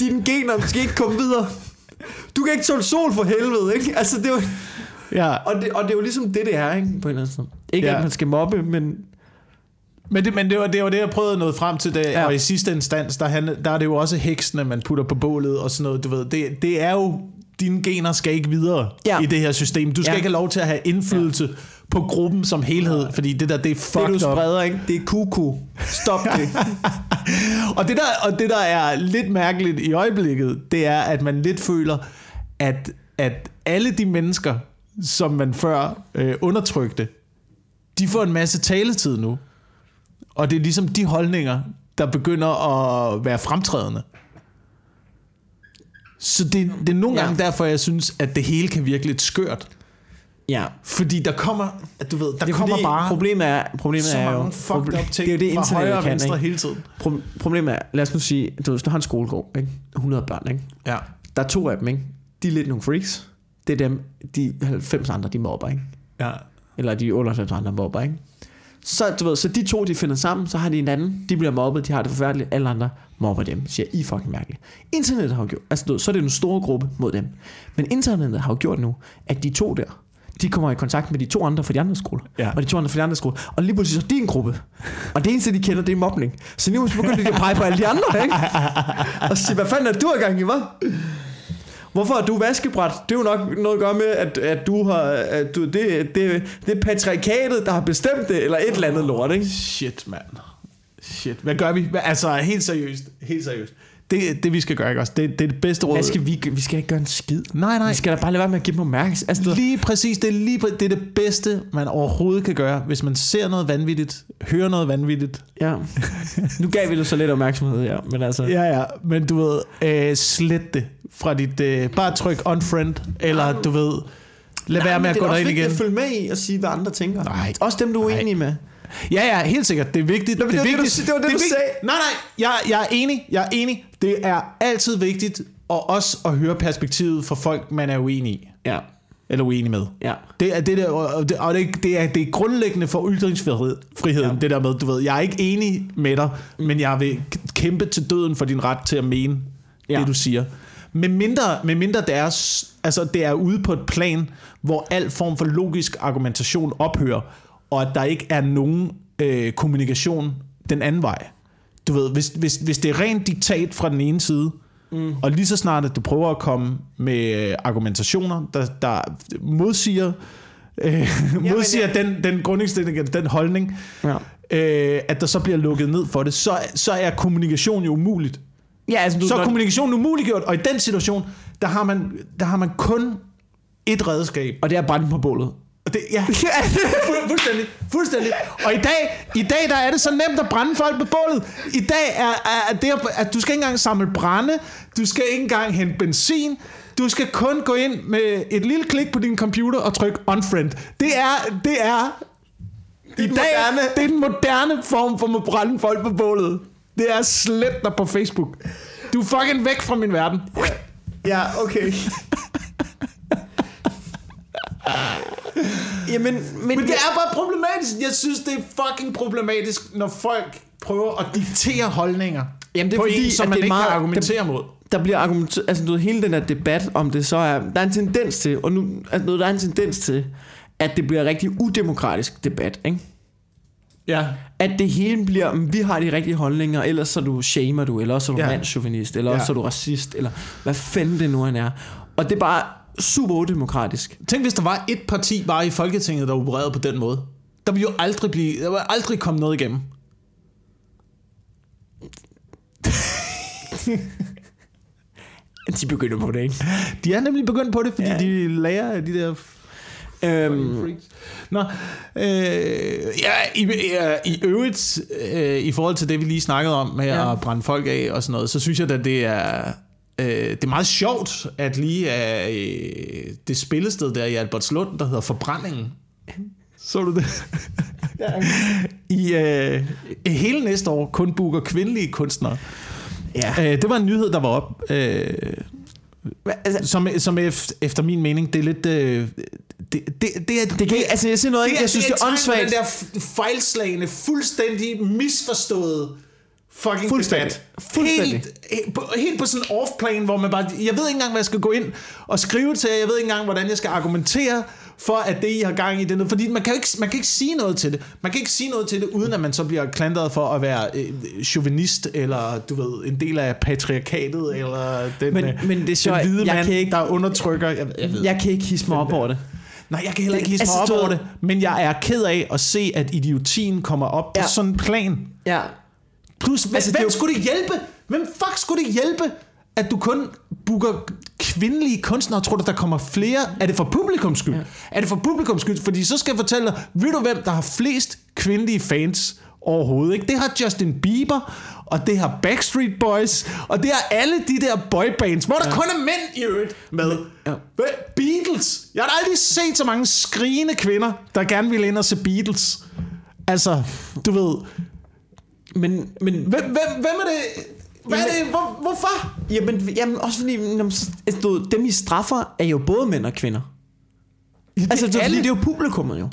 Dine gener skal ikke komme videre. Du kan ikke tåle sol for helvede, ikke? Altså, det er jo, Ja. og, det, og det er jo ligesom det, det er, ikke? På en eller anden måde. Ikke, ja. at man skal mobbe, men... Men, det, men det, var, det var det, jeg prøvede at nå frem til, det, ja. Og i sidste instans, der, han, der er det jo også heksene, man putter på bålet og sådan noget, du ved. Det, det er jo, dine gener skal ikke videre ja. I det her system. Du skal Ja. ikke have lov til at have indflydelse ja. på gruppen som helhed, fordi det der, det er Det, fucked du up. spreder, ikke? Det er kuku. Stop det. (laughs) Og det, der, og det, der er lidt mærkeligt i øjeblikket, det er, at man lidt føler, at, at alle de mennesker, som man før øh, undertrykte, de får en masse taletid nu. Og det er ligesom de holdninger, der begynder at være fremtrædende. Så det, det er nogle Ja. gange derfor, jeg synes, at det hele kan virke lidt skørt. ja. Fordi der kommer, at du ved, der Det er kommer bare problemet er, problemet så er jo, mange fucked up ting det er jo det fra højre og kan, venstre ikke? hele tiden. Pro- problemet er, lad os nu sige, du, ved, du har en skolegård, ikke? 100 børn, ikke? Ja. Der er to af dem, ikke? De er lidt nogle freaks. Det er dem, de 90 andre, de mobber, ikke? ja. Eller de 98 andre mobber, ikke? Så, du ved, så de to, de finder sammen, så har de en anden, de bliver mobbet, de har det forfærdeligt, alle andre mobber dem, siger, I fucking mærkelige. Internettet har jo gjort, altså ved, så er det en stor gruppe mod dem. Men internettet har jo gjort nu, at de to der, de kommer i kontakt med de to andre fra de andre skoler. Ja. Og de to andre fra de andre skoler. Og lige pludselig så er de en gruppe. Og det eneste, de kender, det er mobning. Så nu begynder de at pege på alle de andre, ikke? (laughs) Og sige, hvad fanden er du i gang i, hvad? Hvorfor er du vaskebræt? Det er jo nok noget at gøre med, at, at du har... At du, det, det, det er patriarkatet, der har bestemt det, eller et eller andet lort, ikke? Shit, mand. Shit. Hvad gør vi? Altså, helt seriøst. Helt seriøst. Det, det vi skal gøre, ikke også? Det, det er det bedste råd. Hvad skal vi, vi skal ikke gøre en skid. Nej, nej. Vi skal da bare lade være med at give dem opmærksomhed. Altså, Lige præcis, det er, lige, præ- det er det bedste, man overhovedet kan gøre, hvis man ser noget vanvittigt, hører noget vanvittigt. ja. (laughs) Nu gav vi det så lidt opmærksomhed, ja. Men altså... Ja, ja, men du ved, øh, slet det fra dit, øh, bare tryk unfriend, eller du ved, Lad være med at det gå er også derind vigtigt igen. at følge med i og sige, hvad andre tænker. Nej. Også dem, du er Nej. uenig med. Ja, ja, helt sikkert. Det er vigtigt. Nå, men det, er det var det, vigtigt. du- det var det, er du vigtigt. sagde. Nej, nej. Jeg, jeg er enig. Jeg er enig. Det er altid vigtigt og også at høre perspektivet for folk, man er uenig i. Ja. Eller uenig med. Ja. Det er, det der, og det, og det, det, er, det er grundlæggende for ytringsfriheden, friheden, ja. det der med, du ved, jeg er ikke enig med dig, men jeg vil kæmpe til døden for din ret til at mene ja. Det, du siger. Med mindre, med mindre det, er, altså, det er ude på et plan, hvor al form for logisk argumentation ophører, og at der ikke er nogen øh, kommunikation den anden vej. Du ved, hvis, hvis, hvis det er rent diktat fra den ene side, mm. og lige så snart, at du prøver at komme med øh, argumentationer, der, der modsiger, øh, (laughs) modsiger ja. den, den grundindstilling, den holdning, Ja. øh, at der så bliver lukket ned for det, så, så er kommunikation jo umuligt. Ja, altså, du, Så er kommunikationen umuliggjort, og i den situation, der har man, der har man kun et redskab. og det er brændt på bålet. Og det, ja, Fu- (laughs) fuldstændig, fuldstændig. Og i dag, i dag der er det så nemt at brænde folk på bålet. I dag er, er det, at- du skal ikke engang samle brænde, du skal ikke engang hente benzin, du skal kun gå ind med et lille klik på din computer og trykke unfriend. Det er, det er, i dag, moderne. det er den moderne form for at brænde folk på bålet. Det er slet dig på Facebook. Du er fucking væk fra min verden. Ja, okay. (laughs) (laughs) Jamen, men, Men det er bare problematisk. Jeg synes, det er fucking problematisk, når folk prøver at diktere holdninger Jamen, det er på fordi, en, som at man det ikke meget- kan argumentere mod. der bliver argumenteret, altså du ved, hele den her debat om det, så er, der er en tendens til, og nu, altså, der er en tendens til, at det bliver en rigtig udemokratisk debat, ikke? Ja. At det hele bliver, "Men vi har de rigtige holdninger, ellers så du shamer du, eller også er du Ja. eller også Ja. så er du racist, eller hvad fanden det nu end er. Og det er bare super udemokratisk. Tænk, hvis der var et parti bare i Folketinget, der opererede på den måde. Der ville jo aldrig blive, der ville aldrig komme noget igennem. De begynder på det, ikke? De er nemlig begyndt på det, fordi ja. De lærer af de der Øhm, freaks. Nå, øh, ja, i, ja, i øvrigt, øh, i forhold til det, vi lige snakkede om med ja. Ja. at brænde folk af og sådan noget, så synes jeg, at det er, øh, det er meget sjovt, at lige er øh, det spillested der i Albertslund, der hedder Forbrændingen. Så du det? I øh, hele næste år kun booker kvindelige kunstnere. ja. Øh, det var en nyhed, der var op. Øh, Altså, som, som ef- efter min mening, det er lidt... Øh, det, det, det, er, det kan, altså, jeg siger noget, ikke? Jeg synes, det er et tegn på åndssvagt. Den der fejlslagende, fuldstændig misforståede fucking Fuldstændig. debat. Fuldstændig. Helt, helt, på, helt på sådan en off-plan, hvor man bare... Jeg ved ikke engang, hvad jeg skal gå ind og skrive til jer. Jeg ved ikke engang, hvordan jeg skal argumentere for, at det, I har gang i, det noget. Fordi man kan, ikke, man kan ikke sige noget til det. Man kan ikke sige noget til det, uden at man så bliver klandret for at være øh, chauvinist, eller du ved, en del af patriarkatet, eller den, Men- øh, men det er den sjovt. hvide Jeg mand, kan ikke- der undertrykker... Jeg, jeg ved Jeg kan ikke hisse mig op over det. Nej, jeg kan heller ikke hisse mig altså, op over det, men jeg er ked af at se, at idiotien kommer op på Ja. sådan en plan. Ja. Plus, hvem, Altså, det hvem jo- skulle det hjælpe? Hvem fuck skulle det hjælpe, at du kun booker kvindelige kunstnere? Tror du, der kommer flere? Er det for publikums skyld? Ja. Er det for publikums skyld? Fordi så skal jeg fortælle dig, ved du hvem, der har flest kvindelige fans overhovedet? Ikke? Det har Justin Bieber, og det har Backstreet Boys, og det har alle de der boybands, hvor der ja. kun er mænd i øvrigt med. Ja. Beatles. Jeg har aldrig set så mange skrigende kvinder, der gerne vil ind og se Beatles. Altså, du ved, Men, men Hvem, hvem, hvem er det? Hvad er det? Hvor, hvorfor? Jamen, jamen også fordi, jamen, så- altså, du, dem I straffer er jo både mænd og kvinder. det altså, det, er, alle. fordi, det er jo publikummet jo.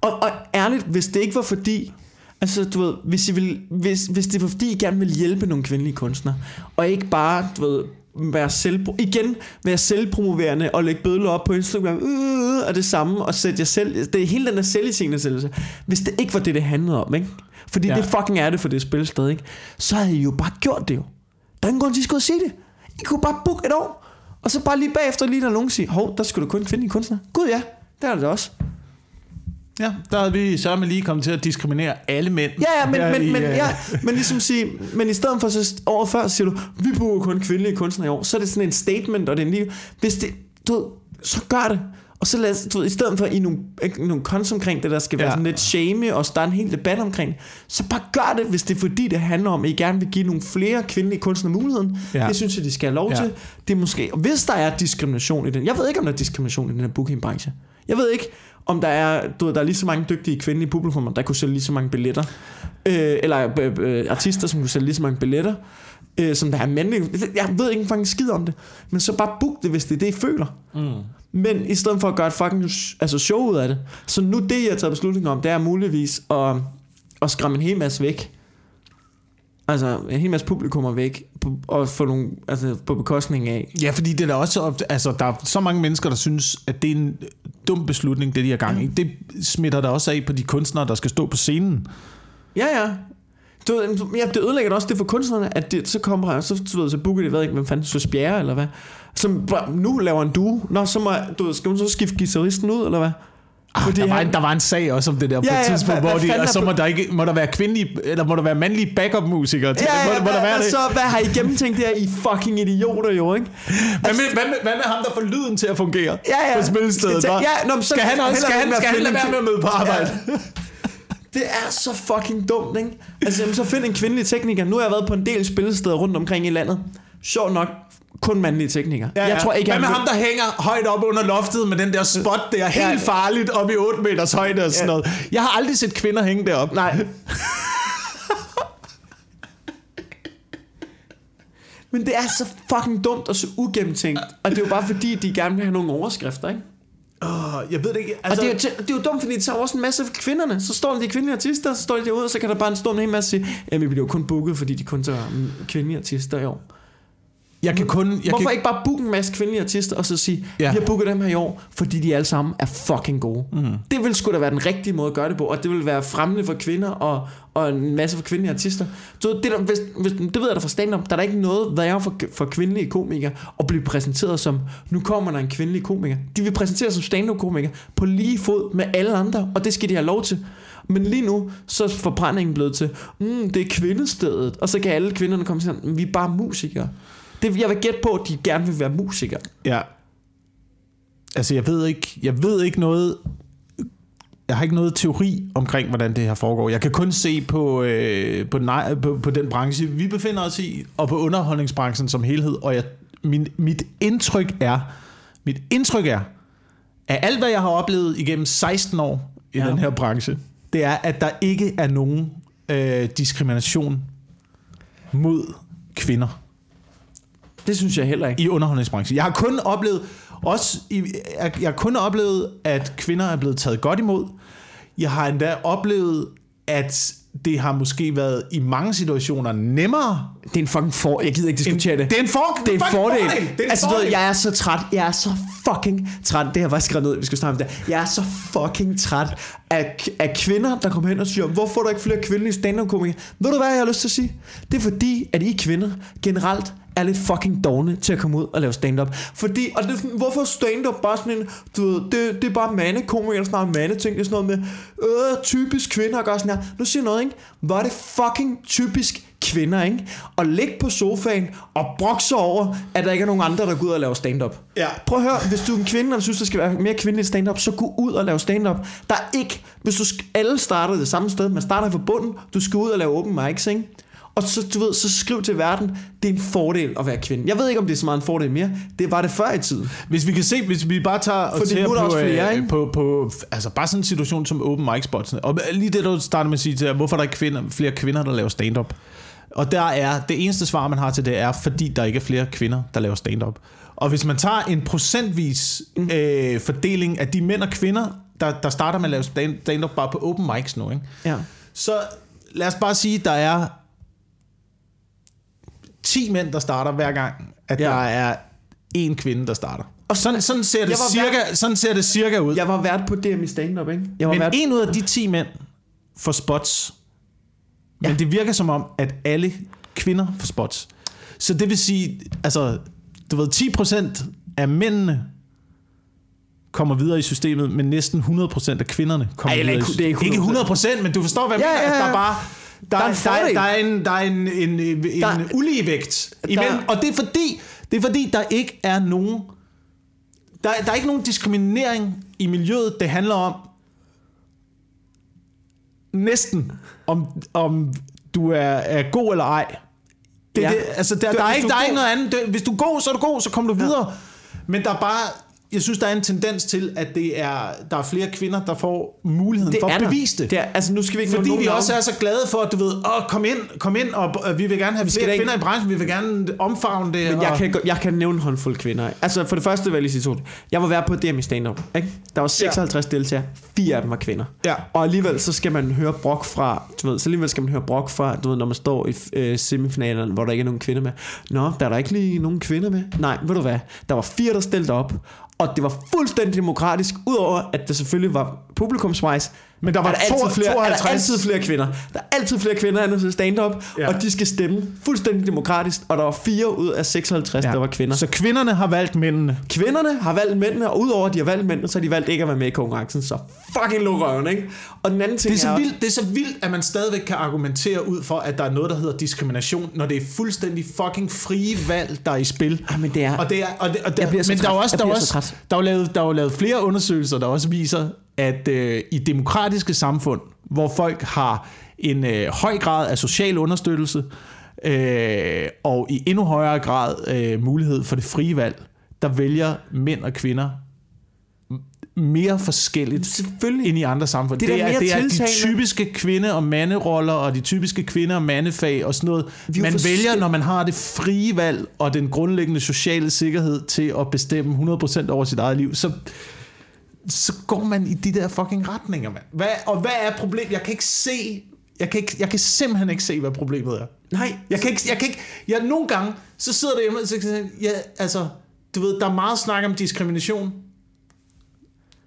Og, og ærligt, hvis det ikke var fordi, altså du ved, hvis, I vil, hvis, hvis det var fordi, I gerne ville hjælpe nogle kvindelige kunstnere, og ikke bare, du ved, være selv, igen være selvpromoverende og lægge bødler op på Instagram. Øh, og det samme og sætte jer selv det er hele den der selviscenesættelse hvis det ikke var det det handlede om ikke? Fordi Ja. det fucking er det for det spilsted ikke? Så havde I jo bare gjort det jo. Der er ingen grund til at I skulle sige det. I kunne bare booke et år og så bare lige bagefter lige når nogen siger hov der skulle du kun kvindelige kunstnere gud ja. Der er det også Ja, der havde vi så med lige kommet til at diskriminere alle mænd. Ja, ja, men, men, i, men, øh, ja, men ligesom sige, men i stedet for så året før siger du, vi bruger kun kvindelige kunstnere i år, så er det sådan en statement, og det er en lige, hvis det, du ved, så gør det, Og så lad os, du ved, i stedet for i nogle, nogle kons omkring det, der skal være Ja. sådan lidt shame og starte en hel debat omkring, så bare gør det, hvis det er fordi, det handler om, at I gerne vil give nogle flere kvindelige kunstnere muligheden. Ja. Det synes jeg, de skal have lov Ja. til. Det er måske, og hvis der er diskrimination i den, jeg ved ikke, om der er diskrimination i den her bookingbranche. Jeg ved ikke, om der er, du ved, der er lige så mange dygtige kvindelige publikummer, der kunne sælge lige så mange billetter. Øh, eller øh, øh, artister, som kunne sælge lige så mange billetter, øh, som der er mandlige. Jeg ved ikke engang skid om det. Men så bare book det, hvis det er det, I føler. Mm. Men i stedet for at gøre et fucking altså show ud af det. Så nu det, jeg har taget beslutning om, det er muligvis at, at skræmme en hel masse væk. Altså en hel masse publikummer væk. På, og få nogle, altså på bekostning af. Ja, fordi det er også, altså, der er så mange mennesker, der synes, at det er en dum beslutning, det de har gang i. Det smitter der også af på de kunstnere, der skal stå på scenen. Ja, ja. Du, ved, ja, det ødelægger også det for kunstnerne, at det, så kommer så, du ved, så booker de, jeg ved ikke, hvem fanden, så Bjerre, eller hvad, som nu laver en duo. Nå, så må, du ved, skal hun så skifte guitaristen ud, eller hvad? Ah, Fordi der, var han- en, der var en sag også om det der på Ja, et ja, tidspunkt, hvad- hvor de, og så må der, ikke, må der være kvindelige, eller må der være mandlige backup-musikere. til- Ja, må, ja, må der hvad, være det? så, hvad har I gennemtænkt det her? I fucking idioter jo, ikke? Hvad med, hvad, med, hvad med ham, der får lyden til at fungere Ja, ja. på spillestedet? Ja, nå, så skal han også skal han, skal han lade være med at møde på arbejde? Ja. (laughs) Det er så fucking dumt, ikke? Altså, jamen, så find en kvindelig tekniker. Nu har jeg været på en del spillesteder rundt omkring i landet. Sjovt nok, kun mandlige teknikere. Ja, ja. Jeg tror ikke, Hvad med ham, der hænger højt op under loftet med den der spot der, helt Ja. farligt op i 8 meters højde og sådan Ja. noget. Jeg har aldrig set kvinder hænge derop. Nej. (laughs) Men det er så fucking dumt og så ugennemtænkt. Og det er jo bare fordi, de gerne vil have nogle overskrifter, ikke? Oh, jeg ved det ikke. Altså, og det er, jo, det er jo dumt, fordi det tager også en masse af kvinderne. Så står der de kvindelige artister, så står de derude, og så kan der bare stå en hel masse og sige, jamen vi bliver jo kun booket, fordi de kun tager mm, kvindelige artister i år. Jeg kan kun... Jeg Hvorfor kan, ikke bare booke en masse kvindelige artister, og så sige, Ja. vi har booket dem her i år, fordi de alle sammen er fucking gode. Mm. Det vil sgu da være den rigtige måde at gøre det på, og det vil være fremmende for kvinder, og, og en masse for kvindelige artister. Så det, der, hvis, hvis, det ved jeg da fra stand-up, der er der ikke noget værre for, for kvindelige komikere, at blive præsenteret som, nu kommer der en kvindelig komiker. De vil præsentere som stand-up-komiker på lige fod med alle andre, og det skal de have lov til. Men lige nu, så er forbrændingen blevet til, mm, det er kvindestedet, og så kan alle kvinderne komme til, vi er bare musikere. Det, jeg vil gætte på, at de gerne vil være musikere. Ja. Altså, jeg ved ikke, jeg ved ikke noget... Jeg har ikke noget teori omkring, hvordan det her foregår. Jeg kan kun se på, øh, på, nej, på, på den branche, vi befinder os i, og på underholdningsbranchen som helhed. Og jeg, min, mit indtryk er, mit indtryk er, at alt, hvad jeg har oplevet igennem 16 år i ja. Ja. den her branche, det er, at der ikke er nogen øh, diskrimination mod kvinder Det synes jeg heller ikke. i underholdningsbranchen. Jeg har kun oplevet også i, jeg, jeg har kun oplevet at kvinder er blevet taget godt imod. Jeg har endda oplevet at det har måske været i mange situationer nemmere. Det er en fucking for... Jeg gider ikke diskutere en, det. Det er en, for, det er en fucking fordel. Det er en altså, du ved, fordel. jeg er så træt. Jeg er så fucking træt. Det har jeg skrevet ned, vi skal snakke om det. Jeg er så fucking træt af, af kvinder, der kommer hen og siger, hvorfor er der ikke flere kvindelige stand-up-komikere? Ved du hvad, jeg har lyst til at sige? Det er fordi, at I kvinder generelt er lidt fucking dogne til at komme ud og lave stand-up. Fordi, og det er sådan, hvorfor stand-up bare sådan en, du ved, det, det er bare mandekomikere, der snakker mandeting, det er sådan noget med, øh, typisk kvinder gør sådan her. Nu siger noget, ikke? Er det fucking typisk kvinder, ikke? Og ligge på sofaen og brokse over, at der ikke er nogen andre, der går ud og laver stand-up. Ja. Prøv at høre, hvis du er en kvinde, og synes, der skal være mere kvindeligt stand-up, så gå ud og lave stand-up. Der er ikke, hvis du sk- alle starter det samme sted, man starter fra bunden, du skal ud og lave open mics, ikke? Og så, du ved, så skriv til verden, det er en fordel at være kvinde. Jeg ved ikke, om det er så meget en fordel mere. Det var det før i tiden. Hvis vi kan se, hvis vi bare tager og ser er på, flere, øh, på, på, altså bare sådan en situation som open mic spots. Og lige det, du starter med at sige til, hvorfor er der ikke kvinder, flere kvinder, der laver stand-up? Og der er, det eneste svar, man har til det, er, fordi der ikke er flere kvinder, der laver stand-up. Og hvis man tager en procentvis Mm. øh, fordeling af de mænd og kvinder, der, der starter med at lave stand- stand-up bare på open mics nu, ikke? Ja. så lad os bare sige, der er 10 mænd, der starter hver gang, at Ja. der er en kvinde, der starter. Og sådan, sådan, ser, det cirka, sådan ser det cirka ud. Jeg var vært på DM i stand-up, ikke? Jeg var Men vært... en ud af de 10 mænd får spots. Men Ja. det virker som om, at alle kvinder får spots. Så det vil sige, altså, du ved, 10% af mændene kommer videre i systemet, men næsten 100% af kvinderne kommer Ej, videre i ikke- det er ikke systemet. Ikke 100%, men du forstår, hvad jeg Ja, mener. ja, ja. Der er bare... Der, Der er en der, der, er en, der er en, en, en, en Der- uligevægt imellem, Der- og det er fordi, det er fordi, der ikke er nogen der, der er ikke nogen diskriminering i miljøet. Det handler om næsten, om, om du er, er god eller ej. Det, Ja. ja. det, altså, der, Du- der, er ikke, der er ikke noget andet. Det, hvis du er god, så er du god, så kommer du videre. Men der er bare... Jeg synes, der er en tendens til, at det er, der er flere kvinder, der får muligheden Det for at bevise det. det er, altså, nu skal vi ikke Fordi vi også er så glade for, at du ved, åh, kom ind, kom ind, og øh, vi vil gerne have skal flere da ikke- kvinder i branchen, vi vil gerne omfavne det. Men jeg og, kan, gå- jeg kan nævne en håndfuld kvinder. Altså for det første vil jeg lige sige to. Jeg var været på DM i stand-up. Ikke? Der var 56 ja. deltagere. Fire af dem var kvinder. Ja. Og alligevel så skal man høre brok fra, du ved, så alligevel skal man høre brok fra, du ved, når man står i øh, semifinalerne, hvor der ikke er nogen kvinder med. Nå, der er der ikke lige nogen kvinder med. Nej, ved du hvad? Der var fire, der stillede op. Og det var fuldstændig demokratisk, udover at det selvfølgelig var publikumsvejs, men der var er der, altid 52 flere, er der altid flere kvinder. Der er altid flere kvinder end til stand-up, Ja. ja. og de skal stemme fuldstændig demokratisk, og der var fire ud af 56, ja. der var kvinder. Så kvinderne har valgt mændene. Kvinderne har valgt mændene, og udover at de har valgt mændene, så har de valgt ikke at være med i konkurrencen. Så fucking luk røven, ikke? Og den anden ting Det er, så er... vildt, det er så vildt, at man stadigvæk kan argumentere ud for, at der er noget, der hedder diskrimination, når det er fuldstændig fucking frie valg, der er i spil. Ej, men det er... Og det er, og det, og det, Jeg bliver så men der er også, der er også, der er lavet, der er lavet flere undersøgelser, der også viser, at øh, i demokratiske samfund, hvor folk har en øh, høj grad af social understøttelse, øh, og i endnu højere grad øh, mulighed for det frie valg, der vælger mænd og kvinder mere forskelligt Selvfølgelig. end i andre samfund. Det er Det, er, det er de typiske kvinde- og manderoller, og de typiske kvinde- og mandefag og sådan noget. Man vælger, når man har det frie valg og den grundlæggende sociale sikkerhed til at bestemme 100% over sit eget liv, så, så går man i de der fucking retninger, mand. Hvad, og hvad er problemet? Jeg kan ikke se... Jeg kan, ikke, jeg kan simpelthen ikke se, hvad problemet er. Nej, Jeg kan ikke, jeg kan ikke, jeg, nogle gange, så sidder der hjemme, og så kan jeg ja, altså, du ved, der er meget snak om diskrimination.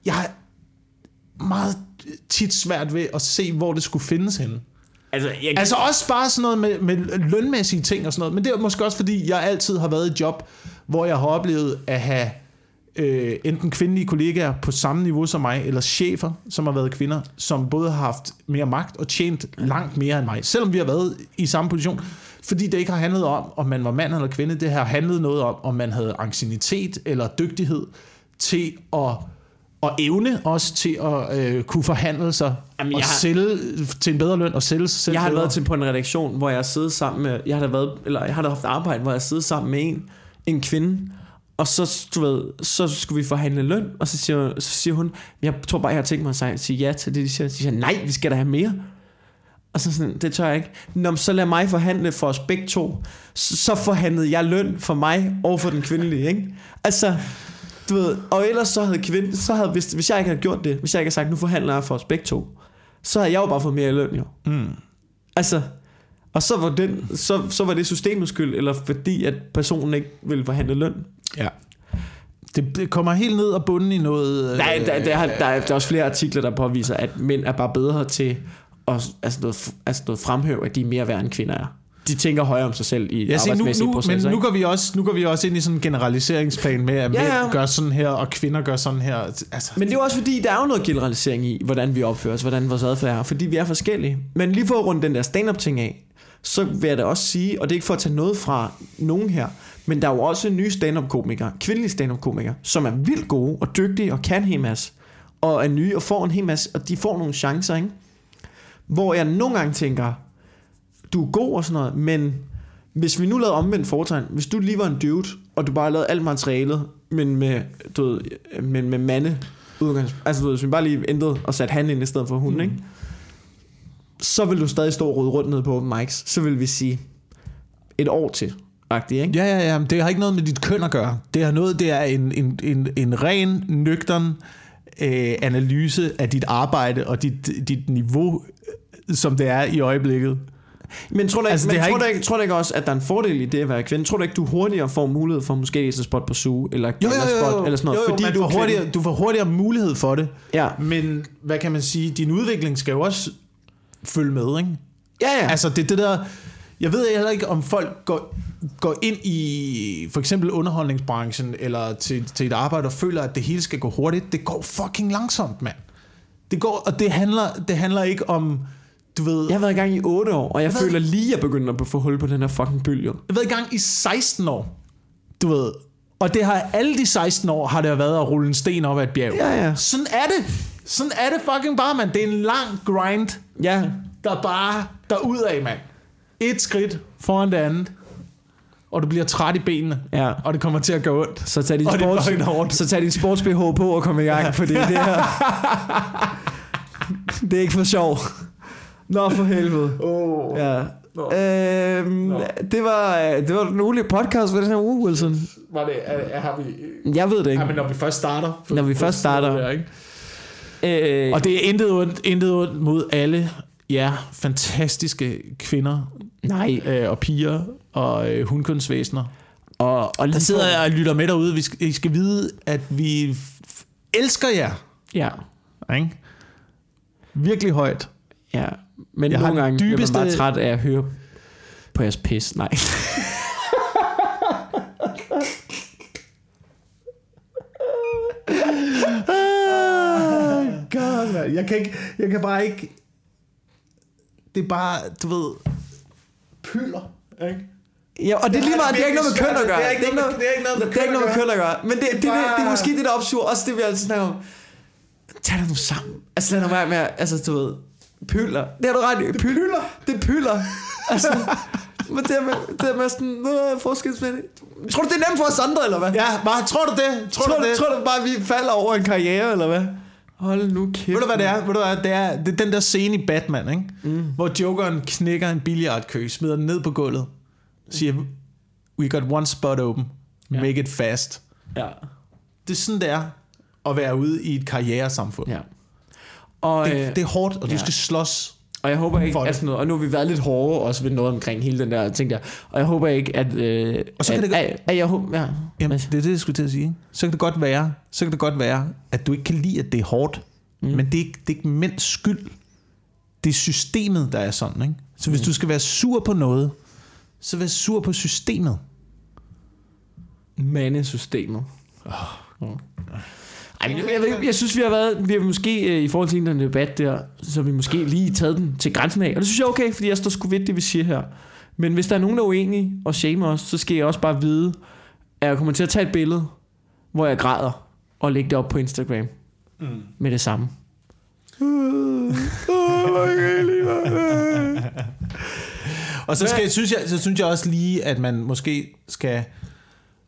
Jeg har meget tit svært ved at se, hvor det skulle findes henne. altså, jeg, Altså også bare sådan noget med, med lønmæssige ting og sådan noget, men det er måske også fordi, jeg altid har været i job, hvor jeg har oplevet at have øh, enten kvindelige kollegaer på samme niveau som mig, eller chefer, som har været kvinder, som både har haft mere magt og tjent langt mere end mig, selvom vi har været i samme position. Fordi det ikke har handlet om, om man var mand eller kvinde, det har handlet noget om, om man havde ancienitet eller dygtighed til at og evne også til at øh, kunne forhandle sig Jamen, og har- sælge til en bedre løn og sælge sig selv jeg har bedre. været til på en redaktion, hvor jeg har siddet sammen med, jeg har da været, eller jeg har da haft arbejde, hvor jeg har siddet sammen med en, en kvinde, og så, du ved, så skulle vi forhandle løn, og så siger, så siger hun, jeg tror bare, jeg har tænkt mig at sige- ja til det, de siger. Så siger nej, vi skal da have mere. Og så sådan, det tør jeg ikke. Nå, så lad mig forhandle for os begge to. Så, så forhandlede jeg løn for mig og for den kvindelige, ikke? Altså, du ved, og ellers så havde kvinden, så havde, hvis, hvis jeg ikke havde gjort det, hvis jeg ikke havde sagt, nu forhandler jeg for os begge to, så havde jeg jo bare fået mere i løn, jo. Mm. Altså, og så var, den, så, så var det systemets skyld, eller fordi at personen ikke ville forhandle løn. Ja. Det, det kommer helt ned og bunden i noget... Der, er- øh, der, der, er, der, er, der er også flere artikler, der påviser, at mænd er bare bedre til at altså noget, altså noget fremhæve, at de er mere værd end kvinder er. De tænker højere om sig selv i Ja, se, nu, arbejdsmæssige nu, processer. men nu går, vi også, nu går vi også ind i sådan en generaliseringsplan med, at Ja, mænd ja. gør sådan her, og kvinder gør sådan her. Altså, Men det er også fordi, der er jo noget generalisering i, hvordan vi opfører os, hvordan vores adfærd er, fordi vi er forskellige. Men lige for at runde den der stand-up ting af, så vil jeg da også sige, og det er ikke for at tage noget fra nogen her, men der er jo også nye stand-up komikere, kvindelige stand-up komikere, som er vildt gode og dygtige og kan en masse, og er nye og får en hel masse, og de får nogle chancer, ikke? Hvor jeg nogle gange tænker, du er god og sådan noget, men hvis vi nu lavede omvendt foretegn, hvis du lige var en dude, og du bare lavede alt materialet, men med, du ved, men med mande udgangs, altså du ved, hvis vi bare lige ændrede og satte han ind i stedet for hun, mm. ikke? Så vil du stadig stå og rode rundt ned på open mics, så vil vi sige et år til, agtigt, ikke? ja, ja, ja, det har ikke noget med dit køn at gøre. Det har noget, det er en, en, en, en ren, nøgtern øh, analyse af dit arbejde og dit, dit niveau, øh, som det er i øjeblikket. Men tror du ikke, Altså, men tror, ikke- du ikke, tror du ikke også, at der er en fordel i det at være kvinde? Tror du ikke, du hurtigere får mulighed for måske et spot på Zoo, eller, eller spot, eller sådan noget, jo, jo, fordi du får er hurtigere, du får hurtigere mulighed for det. Ja, Men hvad kan man sige, din udvikling skal jo også følge med, ikke? ja, ja. Altså det, det der, jeg ved heller ikke, om folk går, går ind i for eksempel underholdningsbranchen, eller til, til et arbejde og føler, at det hele skal gå hurtigt. Det går fucking langsomt, mand. Det går, og det handler, det handler ikke om, du ved, Jeg har været i gang i 8 år, og jeg Hvad? føler lige, at jeg begynder at få hul på den her fucking bølge. jeg har været i gang i 16 år, du ved, Og det har alle de 16 år, har det været at rulle en sten op ad et bjerg. Ja, ja. Sådan er det. Sådan er det fucking bare, mand. Det er en lang grind, Ja, der bare der ud af, mand. Et skridt foran det andet. Og du bliver træt i benene. ja. Og det kommer til at gå ondt. Så tag din det sports, så tag din sports BH på og kom i gang, fordi det her... (laughs) det er ikke for sjov. Nå, for helvede. Oh. Ja. Nå. Øhm, det var det var den ugenlige podcast for den her uge, Wilson. Var det, er, er, har vi... Jeg ved det ikke. Ja, men når vi først starter. Når vi først starter. Der, ikke? Øh, Og det er intet ondt, intet ondt mod alle ja, fantastiske kvinder nej, øh, og piger og øh, hundkunstvæsener. og, og Der sidder jeg og lytter med derude. Vi skal, I skal vide, at vi elsker jer. Ja, Ikke? Virkelig højt. ja. Men Jeg nogle gange dybeste- bliver man bare træt af at høre på jeres pis. Nej. God, man. Jeg kan, ikke, jeg kan bare ikke... Det er bare, du ved... Pylder, ikke? Ja, og det er lige meget, det er ikke noget med køn at gøre. Det er ikke noget det er ikke noget med det er ikke noget med køn at gøre. Men det, det, det, det, er måske det, der opsuger. Også det, vi altid snakker om. Tag dig nu sammen. Altså lad nu være med altså du ved, pylder. Det har du ret i. Det pylder. Det er pylder. Altså, men det er med, det er med sådan, noget forskelsmænd. Tror du, det er nemt for os andre, eller hvad? Ja, bare, tror du det? Tror, tror, du det? tror du bare, vi falder over en karriere, eller hvad? Hold nu kæft. Ved du hvad det er? Ved du hvad? Det er, det er den der scene i Batman, ikke? Mm. hvor Jokeren knækker en billiardkø, smider den ned på gulvet, siger, we got one spot open, Ja. make it fast. Ja. Det er sådan, det er at være ude i et karrieresamfund. ja. Og, Det, øh, det er hårdt, og du ja. skal slås. Og jeg håber ikke, at sådan noget, og nu har vi været lidt hårde også ved noget omkring hele den der ting der, og jeg håber ikke, at, øh, Og så at, kan det- at, at jeg håber, ja, Jamen, det er det, jeg skulle til at sige. Så kan det godt være, så kan det godt være, at du ikke kan lide, at det er hårdt. Mm. Men det er, ikke, det er ikke mænds skyld. Det er systemet, der er sådan. Ikke? Så hvis Mm. du skal være sur på noget, så vær sur på systemet. mandesystemet. Oh. Ej, jeg, jeg, jeg, jeg synes, vi har været, vi har måske øh, i forhold til den debat der, så har vi måske lige taget den til grænsen af. Og det synes jeg er okay, fordi jeg står sgu ved det, vi siger her. Men hvis der er nogen, der er uenige og shamer os, så skal jeg også bare vide, at jeg kommer til at tage et billede, hvor jeg græder, og lægge det op på Instagram Mm. med det samme. (laughs) Og så, skal, synes jeg, så synes jeg også lige, at man måske skal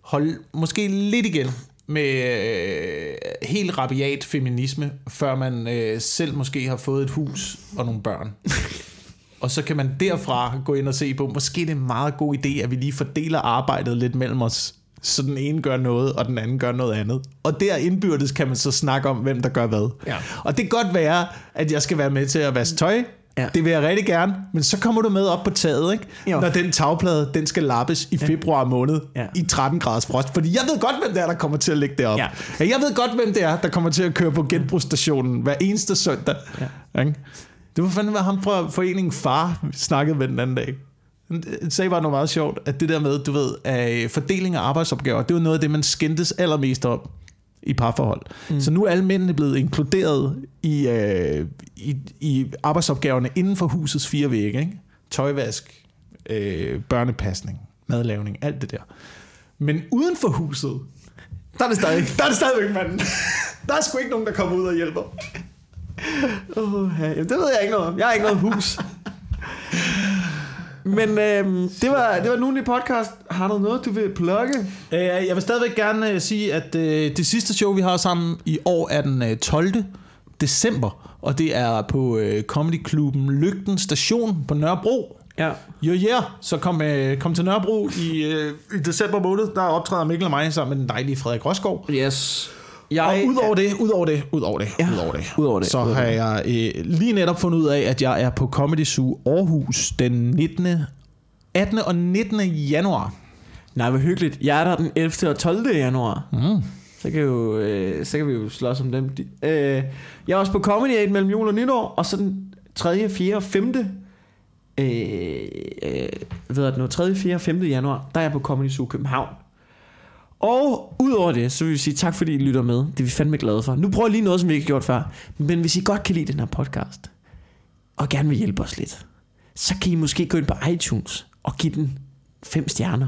holde måske lidt igen med øh, helt rabiat feminisme, før man øh, selv måske har fået et hus og nogle børn. (laughs) og så kan man derfra gå ind og se på, måske det er en meget god idé, at vi lige fordeler arbejdet lidt mellem os, så den ene gør noget, og den anden gør noget andet. Og der indbyrdes kan man så snakke om, hvem der gør hvad. Ja. Og det kan godt være, at jeg skal være med til at vaske tøj. Ja. Det vil jeg rigtig gerne. Men så kommer du med op på taget, ikke? Jo. når den tagplade den skal lappes i februar måned Ja. i 13 graders frost. Fordi jeg ved godt, hvem det er, der kommer til at lægge det op. Ja. Ja, Jeg ved godt, hvem det er, der kommer til at køre på genbrugsstationen hver eneste søndag. Ja. Ikke? Det var fandme ham fra foreningen Far, vi snakkede med den anden dag. Han sagde bare noget meget sjovt, at det der med, du ved, at fordeling af arbejdsopgaver, det var noget af det, man skændtes allermest om i parforhold. Mm. Så nu er alle mændene blevet inkluderet i, øh, i, i arbejdsopgaverne inden for husets fire vægge. Ikke? Tøjvask, øh, børnepasning, madlavning, alt det der. Men uden for huset, Der er det stadig. der er det stadigvæk manden. (laughs) Der er sgu ikke nogen, der kommer ud og hjælper. Oh, ja, det ved jeg ikke noget om. Jeg har ikke noget hus. Men øhm, det var det var nu i podcast. Har du noget, du vil plukke? Øh, Jeg vil stadigvæk gerne øh, sige, at øh, det sidste show, vi har sammen i år, er den øh, 12. december. Og det er på øh, Comedy Klubben Lygten Station på Nørrebro. Ja. Jo, ja. Yeah. Så kom, øh, kom til Nørrebro i, øh, i december måned. Der optræder Mikkel og mig sammen med den dejlige Frederik Roskov. Yes. Og Jeg, udover det, udover det, udover det, Ja, udover det, udover det, så udover har det. jeg øh, lige netop fundet ud af, at jeg er på Comedy Zoo Aarhus den 19. 18. og 19. januar. Nej, hvor hyggeligt. Jeg er der den 11. og 12. januar. Mm. Så kan, vi jo, øh, så kan vi jo slås om dem. De, øh, jeg er også på Comedy Aid mellem jul og nytår, og så den 3., 4. og 5. Øh, øh, ved jeg, nu, 3., 4. og 5. januar, der er jeg på Comedy Zoo København. Og udover det, så vil vi sige tak, fordi I lytter med. Det er vi fandme glade for. Nu prøver jeg lige noget, som vi ikke har gjort før. Men hvis I godt kan lide den her podcast, og gerne vil hjælpe os lidt, så kan I måske gå ind på iTunes og give den fem stjerner.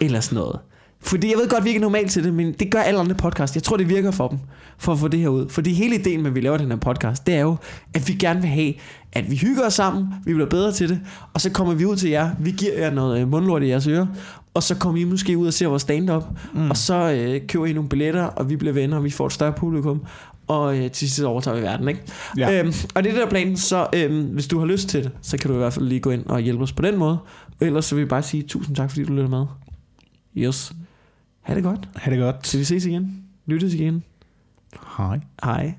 Eller sådan noget. Fordi jeg ved godt, vi ikke er normalt til det, men det gør alle andre podcast. Jeg tror, det virker for dem, for at få det her ud. Fordi hele ideen med, at vi laver den her podcast, det er jo, at vi gerne vil have, at vi hygger os sammen, vi bliver bedre til det, og så kommer vi ud til jer, vi giver jer noget øh, mundlort i jeres ører, og så kommer I måske ud og ser vores stand-up, mm. og så øh, køber I nogle billetter, og vi bliver venner, og vi får et større publikum, og øh, til sidst overtager vi verden, ikke? Ja. Øhm, og det er det der er planen, så øhm, hvis du har lyst til det, så kan du i hvert fald lige gå ind og hjælpe os på den måde. Ellers så vil vi bare sige tusind tak, fordi du lytter med. Yes. Ha' det godt. Ha' det godt. Til vi ses igen. Lyttes igen. Hej. Hej.